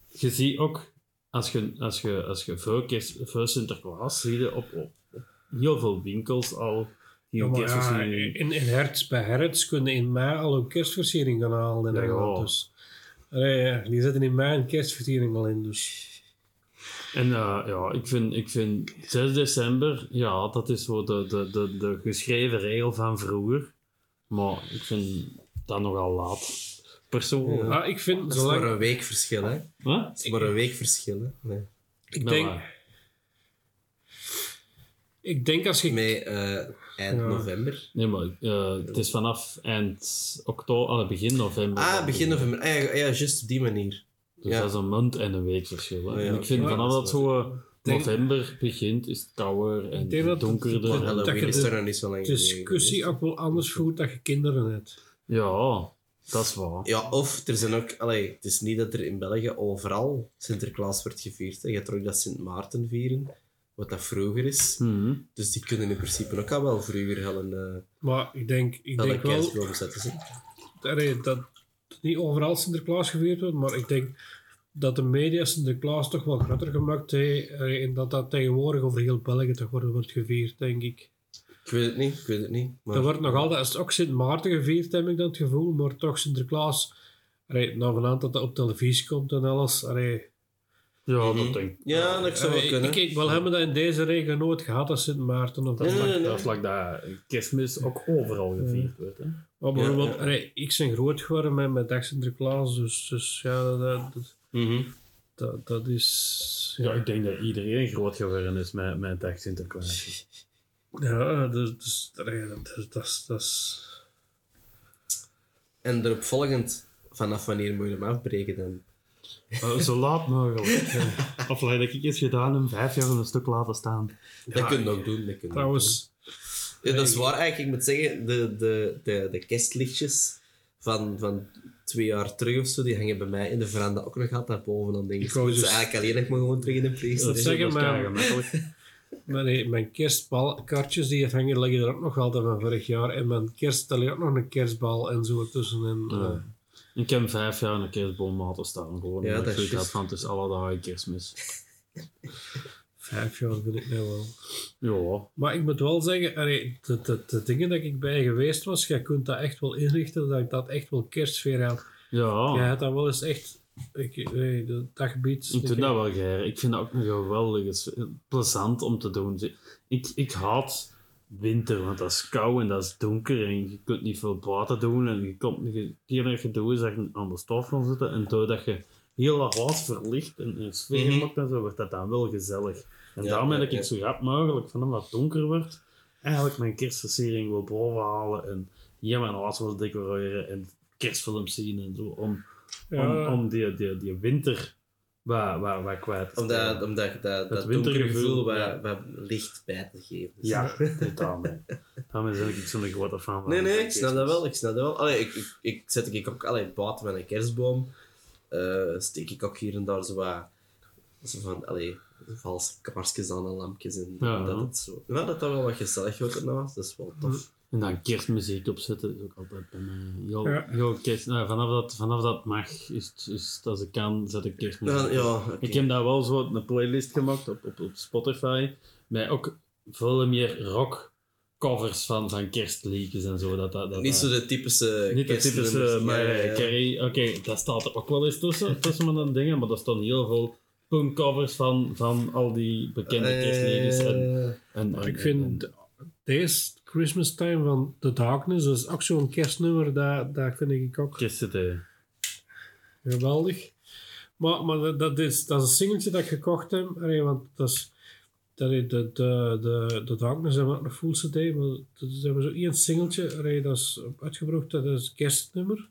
Je ziet ook, als je, als je, als je voor, kerst, voor Sinterklaas zie je op, op, op heel veel winkels al Ja, maar ja, kerstversiering. in, in Hertz, bij Hertz kunnen in mei al een kerstversiering gaan halen in Ja, Engeland. ja. Dus. Allee, die zetten in mei een kerstversiering al in. Dus. En eh, ja, ik vind, ik vind 6 december, ja, dat is zo de, de, de, de geschreven regel van vroeger. Maar ik vind dat nogal laat. Persoonlijk. Ah, ik vind, Dat is maar zolang, een week verschil, hè. Huh? Het is maar een week verschil, hè. Nee. ik, Nou, denk, eh, ik denk als je... Met eh, eind Ja. november. Nee, maar eh, het is vanaf eind oktober, ah, begin november. Ah, begin november. Ah, ja, ja, juist op die manier. Dus Ja. dat is een maand en een week verschil. Oh en ik vind vanaf dat dat zo denk- november begint, is het kouder en Ik denk dat- donkerder. Maar dat je is de er niet zo lang discussie ook wel anders voert dat je kinderen hebt. Ja, dat is waar. Ja, of er zijn ook... Allee, het is niet dat er in België overal Sinterklaas wordt gevierd. Hè. Je hebt er ook dat Sint Maarten vieren, wat dat vroeger is. Mhm. Dus die kunnen in principe ook al wel vroeger al een, eh Maar ik denk, ik een denk wel allee, dat niet overal Sinterklaas gevierd wordt, maar ik denk dat de media Sinterklaas toch wel groter gemaakt heeft en dat dat tegenwoordig over heel België toch wordt, gevierd, denk ik. Ik weet het niet, ik weet het niet. Maar... Er wordt nog altijd, ook Sint Maarten gevierd, heb ik dat gevoel, maar toch Sinterklaas, allee, nou vanavond dat dat op televisie komt en alles, allee, Ja, Mhm. dat denk ik. Ja, dat zou wel kunnen. ik, ik wel hebben dat in deze regio nooit gehad als Sint Maarten. Of Dat dat is, Nee, like, nee, dat kerstmis ook overal gevierd wordt. Hè? Maar bijvoorbeeld, ja. allee, ik ben groot geworden met, met dag Sinterklaas, dus, dus ja, dat, dat, Mhm. dat, dat is... Ja, ik denk dat iedereen groot geworden is met, met Dag Sinterklaas. Ja, dus, dus, dat, is- dat, is- dat is... En erop volgend, vanaf wanneer moet je hem afbreken dan? Eh, zo laat mogelijk. Ja. Of dat ik eens gedaan hem vijf jaar een stuk laten staan. dat kun je ook doen. Dat kun Trouwens, doen. Ja, dat is waar eigenlijk. Ik moet zeggen, de, de, de, de kerstlichtjes van, van twee jaar terug of zo, die hangen bij mij in de veranda ook nog altijd boven. Dan denk ik, wou is dus- eigenlijk alleen nog maar gewoon terug in de Dat PlayStation. zeggen, dat is maar- nee, mijn kerstbalkaartjes die hangen liggen er ook nog altijd van vorig jaar. En mijn kerst, daar ligt ook nog een kerstbal en zo tussen. En, Ja. Ik heb vijf jaar een kerstboom laten staan. Gewoon Ja, dat ik zoiets had van het is alle dagen kerstmis. vijf jaar vind ik nou wel. Ja, Maar ik moet wel zeggen, allee, de, de, de dingen dat ik bij geweest was, jij kunt dat echt wel inrichten dat ik dat echt wel kerstsfeer had. ja. Jij had dat wel eens echt, ik, nee, de- dat gebied. Ik vind dat wel geir. Ik vind dat ook een geweldig. Het is plezant om te doen. Ik, ik haat winter, want dat is koud en dat is donker en je kunt niet veel buiten doen. En je komt je, het enige gedoe is dat je aan de stof kan zitten. En doordat je heel dat huis verlicht en een sfeer Mhm. maakt en zo, wordt dat dan wel gezellig. En Ja, daarom ja, heb ik ja. zo rap mogelijk, vanaf dat het donker wordt, eigenlijk mijn kerstversiering wil bovenhalen en hier mijn huis wil decoreren en kerstfilms zien en zo. Om, Ja. om, om die, die, die winter wat, wat, wat kwijt Omdat, omdat je dat, dat wintergevoel, wat, ja. wat licht bij te geven. Dus- Ja, totaal mee. Daarom ben ik zo'n grote fan van. Nee, nee, ik snap dat wel. Ik snap dat wel. Allee, ik, ik, ik zet ik ook allee, buiten met een kerstboom. eh, steek ik ook hier en daar zo wat zo van, allee, valse kaarsjes aan en lampjes. En Ja. dat het zo. Ja, dat dat wel wat gezellig wordt ernaast. Dat is wel tof. En dan kerstmuziek opzetten is ook altijd bij mij. Heel, Ja. heel kerst, nou, vanaf, dat, vanaf dat mag, is, het- is als ik kan, zet ik kerstmuziek. Ja, op. ja oké. Ik heb daar wel zo een playlist gemaakt op, op, op Spotify. Met ook veel meer rock covers van, van kerstliedjes en zo. Dat, dat, dat, Niet zo de typische Niet de typische Mariah ja, ja. Carey. Oké, dat staat er ook wel eens tussen, tussen mijn dingen, maar er staan heel veel punkcovers van, van al die bekende kerstliedjes. En, Eh, en, Maar en- ik vind deze Christmas Time van The Darkness, dat is ook zo'n kerstnummer, dat, dat vind ik ook geweldig. Maar, maar dat- dat, is, dat is een singeltje dat ik gekocht heb, allee, want dat is... Dat is de, de, de, de Darkness hebben we ook nog full CD, maar dat is hebben we zo één singeltje, allee, dat is uitgebracht, dat is het kerstnummer.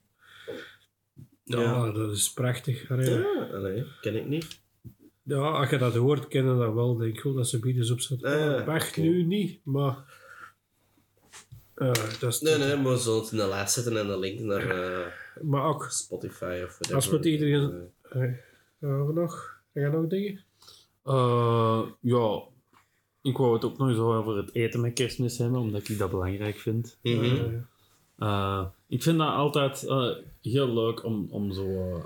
Ja, Ja. dat is prachtig. allee. Ja, allee, ken ik niet. Ja, als je dat hoort, kennen dat wel. Denk ik wel dat ze bieden op zetten. Wacht oké. nu niet, maar. Eh, dat is Nee, nee, maar we zullen het in de lijst zetten en een link naar eh, Maar ook, Spotify of whatever. Als met iedereen- Eh, gaan we nog? Ga je nog dingen? Eh, ja, ik wou het ook nog eens over het eten met kerstmis hebben, omdat ik dat belangrijk vind. mhm. Eh, Eh, ik vind dat altijd eh, heel leuk om, om zo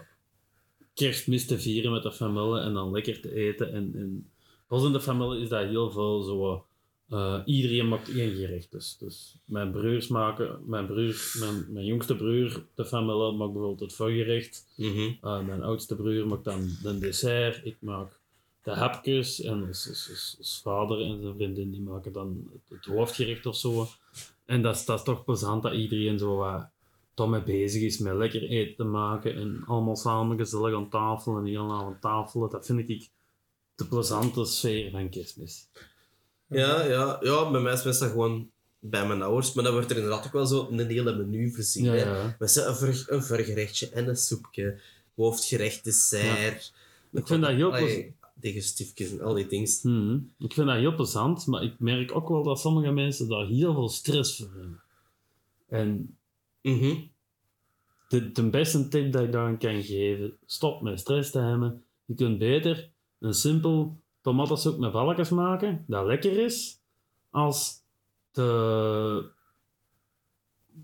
kerstmis te vieren met de familie en dan lekker te eten. En, en ons in de familie is dat heel veel zo. Eh, iedereen maakt één gerecht. Dus, dus mijn broers maken, mijn, broer, mijn, mijn jongste broer, de familie, maakt bijvoorbeeld het voorgerecht. Mhm. Uh, mijn oudste broer maakt dan de dessert. Ik maak de hapjes. En ons, ons, ons- ons vader en zijn vriendin die maken dan het, het hoofdgerecht of zo. En dat is, dat is toch plezant dat iedereen zo wat toch mee bezig is met lekker eten te maken. En allemaal samen gezellig aan tafel en heel aan tafel. Dat vind ik de plezante sfeer van kerstmis. Ja, ja, ja, bij mij is het meestal gewoon bij mijn ouders. Maar dan wordt er inderdaad ook wel zo een hele menu voorzien. Ja, hè. ja. Met een, ver, een vergerechtje en een soepje, hoofdgerecht, dessert. Ik vind dat heel digestiefjes en al die dingen. Mhm. Ik vind dat heel plezant, maar ik merk ook wel dat sommige mensen daar heel veel stress voor hebben. En Mhm. de, de beste tip dat ik daaraan kan geven, stop met stress te hebben. Je kunt beter een simpel tomatensoep met valkens maken, dat lekker is, als te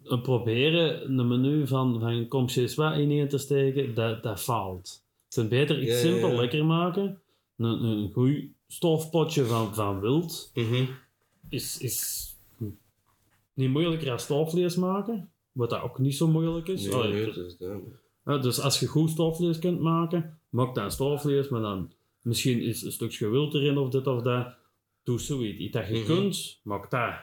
eh, proberen een menu van, van wat ineen te steken, dat, dat faalt. Je kunt beter iets Ja, simpel ja. lekker maken. Een, een goed stofpotje van, van wild Mhm. is, is niet moeilijker als stoofvlees maken. Wat dat ook niet zo moeilijk is. Nee, Allee, nee, dus- is ja, dus als je goed stoofvlees kunt maken, maak dan stoofvlees, maar dan misschien is een stukje wild erin of dit of dat. Doe zoiets. Iets dat je Mhm. kunt, maak dat.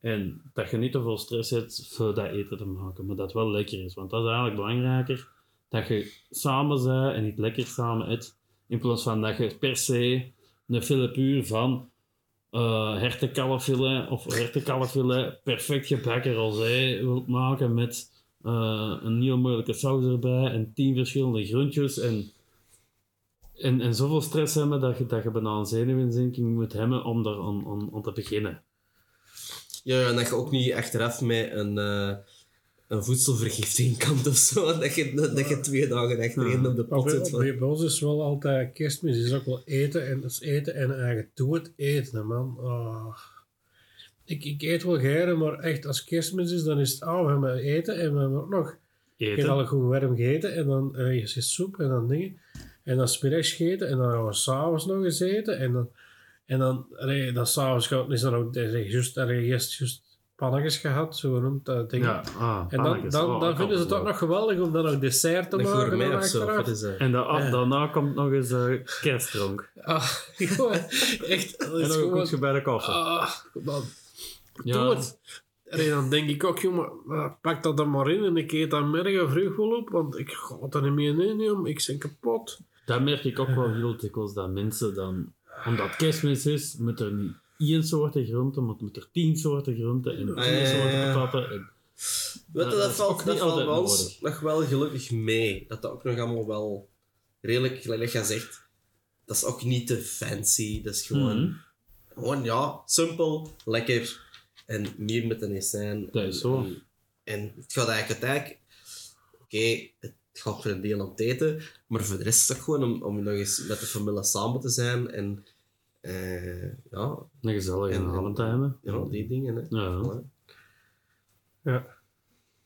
En dat je niet te veel stress hebt voor dat eten te maken, maar dat het wel lekker is. Want dat is eigenlijk belangrijker. Dat je samen bent en niet lekker samen eet. In plaats van dat je per se een filipuur van hertenkalffilet of hertenkalffilet perfect gebakken rosé wilt maken met eh, een heel moeilijke saus erbij en tien verschillende groentjes en, en, en zoveel stress hebben dat je, dat je bijna een zenuwinzinking moet hebben om daar aan, aan, aan te beginnen. Ja, en dat je ook niet achteraf met een, eh, een voedselvergiftiging kan of zo. Dat je, dat je twee dagen achtereen op de pot bij, zit. Bij, bij ons is wel altijd kerstmis, is ook wel eten en is eten en eigen doe het eten, man. Ah. Ik, ik eet wel geiren, maar echt als kerstmis is, dan is het, ah, we hebben eten en we hebben ook nog ik heb Eten. al goed warm gegeten en dan eh, je zit soep en dan dingen. En dan smiddags gegeten en dan gaan we s'avonds nog eens eten. En dan, en dan, allee, dan s'avonds gaat- is dan ook juist, juist pannetjes gehad, zo genoemd dat ding. Ja, ah, En dan, dan, Oh, dan ik vinden ze het ook nog geweldig om dan ook dessert te een maken. dan of zo. is dat? En da- ah, Ja. daarna komt nog eens eh kerstdronk. Ah, gewoon, echt, dat En is nog een gewoon... bij de koffie. Ah, man, Ja. doe het. En dan denk ik ook, jongen, ah, pak dat dan maar in en ik eet dat morgen vroeg wel op, want ik ga er niet meer in, om. ik ben kapot. Dat merk ik ook wel heel dikwijls, dat mensen dan... Omdat kerstmis is, moet er niet één soort groente, maar moet er tien soorten groenten en tien Ah, ja, ja, soorten ja. patatten. En, Weet dat dat valt, dat niet valt bij ons nodig. nog wel gelukkig mee. Dat dat ook nog allemaal wel redelijk, gelijk je zegt, dat is ook niet te fancy. Dat is gewoon, Mhm. gewoon ja, simpel, lekker en meer met een essijn. Dat is zo. En, en het gaat eigenlijk uiteindelijk, oké, het gaat voor een deel om het eten, maar voor de rest is het gewoon om, om nog eens met de familie samen te zijn en eh, ja, Een gezellige avond te hebben. ja, die dingen. Hè. Ja. Voilà. Ja.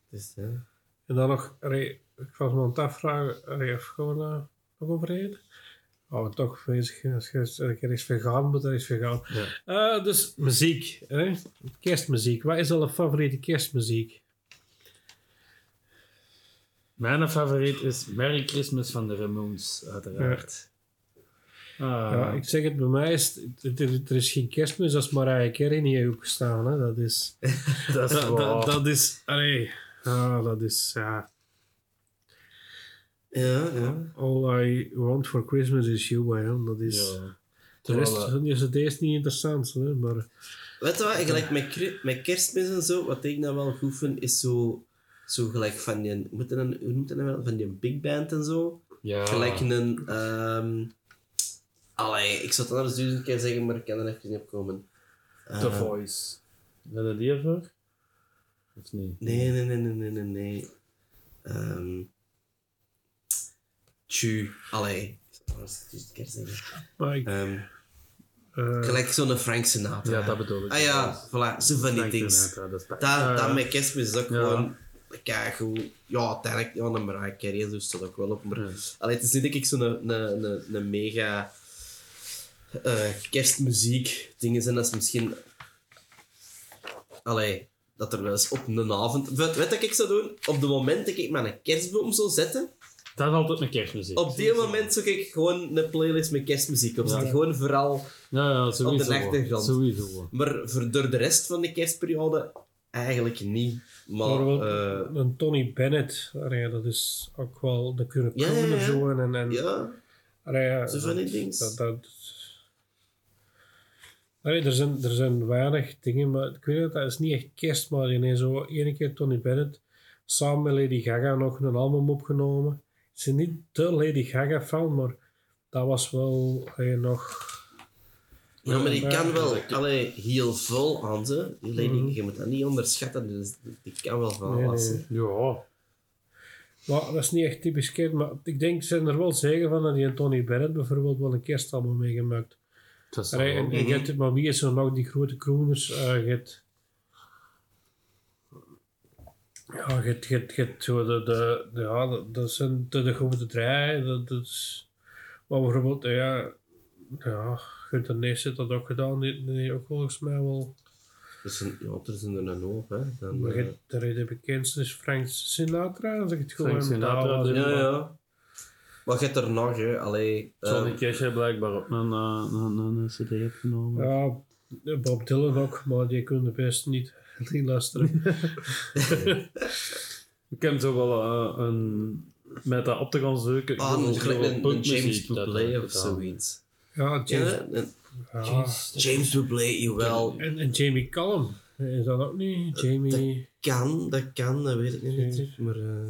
Dus, ja. En dan nog, ik was me aan het afvragen, allee, of we daar nog over eten? Oh, toch bezig, als je er is vegan moet, dan is vegan. Ja. Eh, dus muziek, hè? kerstmuziek. Wat is al een favoriete kerstmuziek? Mijn favoriet is Merry Christmas van de Ramones, uiteraard. Ah, Ja, ik zeg het, bij mij is het- er, er is geen kerstmis als Mariah Carey niet heeft gestaan. Hè? Dat is, dat is dat, waar. dat, dat is, allee, ah, dat is, ja. Ja, ja. All I want for Christmas is you, hè. Dat is, Ja. de rest cd's is niet interessant, hè, maar... Weet je wat, gelijk met, met kerstmis en zo, wat ik nou wel goed vind, is zo, zo gelijk van die, hoe noemt dat nou wel, van die big band en zo. ja. Gelijk een, ehm allee, ik zou het anders duizend keer zeggen, maar ik kan er even niet op komen. Eh, The Voice. Ben je die ervoor? Of niet? Nee, nee, nee, nee, nee, nee, nee. Ehm tju, allee, ik zou het anders duizend keer zeggen. Maar ik, Ehm eh, gelijk zo'n Frank Sinatra. Ja, dat bedoel ik. Ah ja, voilà, zo van die dingen. Dat is Dat, Ja, dat met kerstmis is ook Ja. gewoon kijk goed. Ja, uiteindelijk, ja, een Mariah Carey en zo staat ook wel op. Maar Ja. allee, het is niet dat ik zo'n een, een, een, een mega eh, kerstmuziek dingen zijn. Dat is misschien... Allee, dat er wel eens op een avond... Weet, weet wat ik zou doen? Op het moment dat ik mijn kerstboom zou zetten, Dat is altijd een kerstmuziek. op die moment zou ik gewoon een playlist met kerstmuziek. Ja. Gewoon vooral... Ja, ja, sowieso. achtergrond. Sowieso. Maar voor door de rest van de kerstperiode eigenlijk niet. Maar... eh, een Tony Bennett, allee, dat is ook wel, dat kunnen Ja, ja, komen ja. zo. En, en, ja, allee, ja, zo van die dingen. Dat, dat, Allee, er, zijn, er zijn weinig dingen, maar ik weet het, dat is niet echt kerst, maar ineens zo ene keer Tony Bennett samen met Lady Gaga nog een album opgenomen. Ik ben niet de Lady Gaga fan, maar dat was wel allee, nog... Ja, maar die kan wel allee, heel vol aan ze. Mhm. Je moet dat niet onderschatten. Dus die kan wel van Nee, alles. nee. hè. Ja. Maar dat is niet echt typisch kerst, maar ik denk, ze zijn er wel zeker van dat die en Tony Bennett bijvoorbeeld wel een kerstalbum meegemaakt. Dat is Allee, en, je hebt, maar wie is er nog die grote crooners? Eh, je hebt... Ja, je hebt, je zo de, de, de, ja, dat- dat zijn de, de grote drie. Dat, dat is... Maar bijvoorbeeld, ja... Ja, Gunther Nees heeft dat ook gedaan. Die, die ook volgens mij wel... Er zijn, ja, er zijn er een hoop. Hè. Dan, Maar eh, je, de, de bekendste is Frank Sinatra, als ik het goed Frank. Sinatra, ja, maar- ja. Wat je hebt er nog, hè? Allee, eh, Johnny Cash heeft blijkbaar ook een, eh, een, een, een cd opgenomen. Ja, Bob Dylan ook, maar die kunnen best niet, niet luisteren. Ik heb zo wel eh, een... Met dat op te gaan zoeken. ah, een, een, een James dat Bublé of zoiets. Ja, James, Ja. James Bublé, jawel. En, en Jamie Callum, is dat ook niet? Jamie, Kan, dat kan, dat weet ik niet. Maar eh,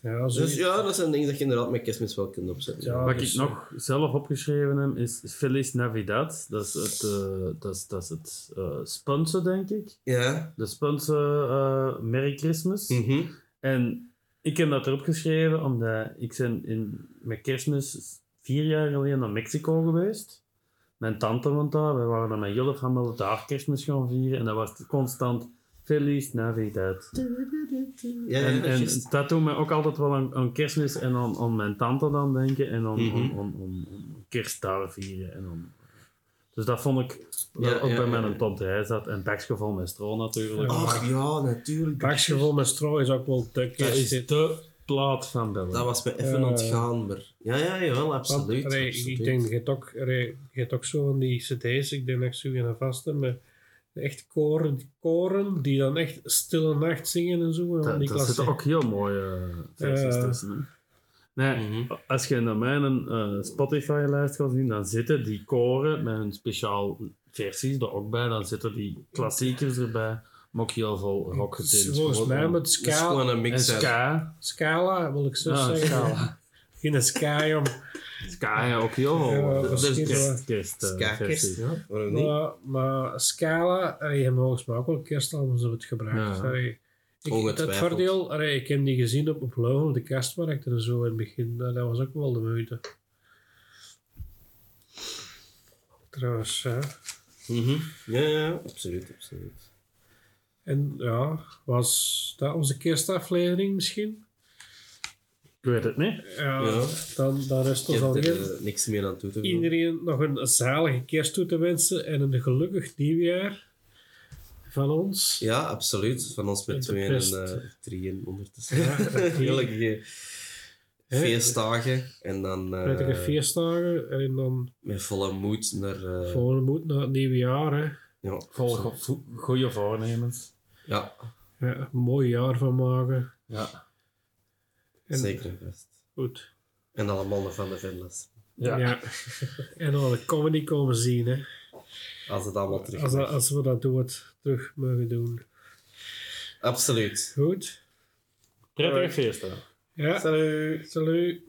Ja, Dus ja, dat zijn dingen dat je inderdaad met kerstmis wel kunt opzetten. Ja. Wat dus, ik nog zelf opgeschreven heb, is Feliz Navidad. Dat is het, eh dat is, dat is het eh, Spunse, denk ik. Ja. De Spunse eh Merry Christmas. Mhm. En ik heb dat erop geschreven omdat ik ben in, met kerstmis vier jaar geleden naar Mexico geweest. Mijn tante woont daar. We waren dan met jullie familie daar kerstmis gaan vieren. En dat was constant Feliz Navidad. Ja, En, ja, en juist. dat doet me ook altijd wel aan, aan kerstmis en aan, aan mijn tante dan denken. En aan, aan, aan, aan- aan kerst daar vieren. En aan, dus dat vond ik Ja, ook ja, bij mij ja, top 3 zat. En bakgeval met stro natuurlijk. Ach ja, natuurlijk. Bakgevoel met stro is ook wel dat kerst. is de plaat van Bellen. Dat was me even Ja. ontgaan, maar... Ja, ja, jawel, Want, absoluut. absoluut. ik denk, je hebt ook, je hebt ook zo van die cd's, ik denk dat ik zo gaan vasten, met echt koren, koren die dan echt Stille Nacht zingen en zo. Daar die zitten ook heel mooie versies Ja. tussen. Nee, Mhm. als je naar mijn eh, Spotify-lijst gaat zien, dan zitten die koren met hun speciaal versies er ook bij. Dan zitten die klassiekers erbij, maar ook heel veel rock getint. Volgens mij met Dat is ska, gewoon een ska. Scala, wil ik zo Ja, zeggen. Scala. Geen ska, jong. Ska, ja, ook heel veel. Ja, Dat is kerst, kerst, eh, Ska-kerst, versie. ja. Waarom niet? Maar, maar Scala, allee, je hebt volgens mij ook wel kerstalbums op het gebruikt. Ja. Ik, het Ongetwijfeld. voordeel, allee, ik heb die gezien op, op de kerstmarkt en zo in het begin. Nou, dat was ook wel de moeite. Trouwens, ja. Mhm. Ja, ja, absoluut, absoluut. En ja, was dat onze kerstaflevering misschien? Ik weet het niet. Ja, Ja. Dan, dan rest Ik ons heb al er eh, niks meer aan toe te voegen. iedereen nog een zalige kerst toe te wensen en een gelukkig nieuwjaar van ons. Ja, absoluut. Van ons met tweeën en eh, drieën ondertussen. Ja, Heerlijke Hè? feestdagen. En dan eh, Prettige feestdagen en dan met volle moed naar... eh, volgende moed naar het nieuwe jaar. Hè. ja, Vol go- goede voornemens. Ja, Ja, een mooi jaar van maken. Ja. En- zeker en vast. Goed. En alle mannen van de Venlas. Ja. En dan de comedy komen zien, hè. Als het allemaal terug Als, dat- als we dat dood terug mogen doen. Absoluut. Goed. Prettige feesten. Ja. Salut. Salut.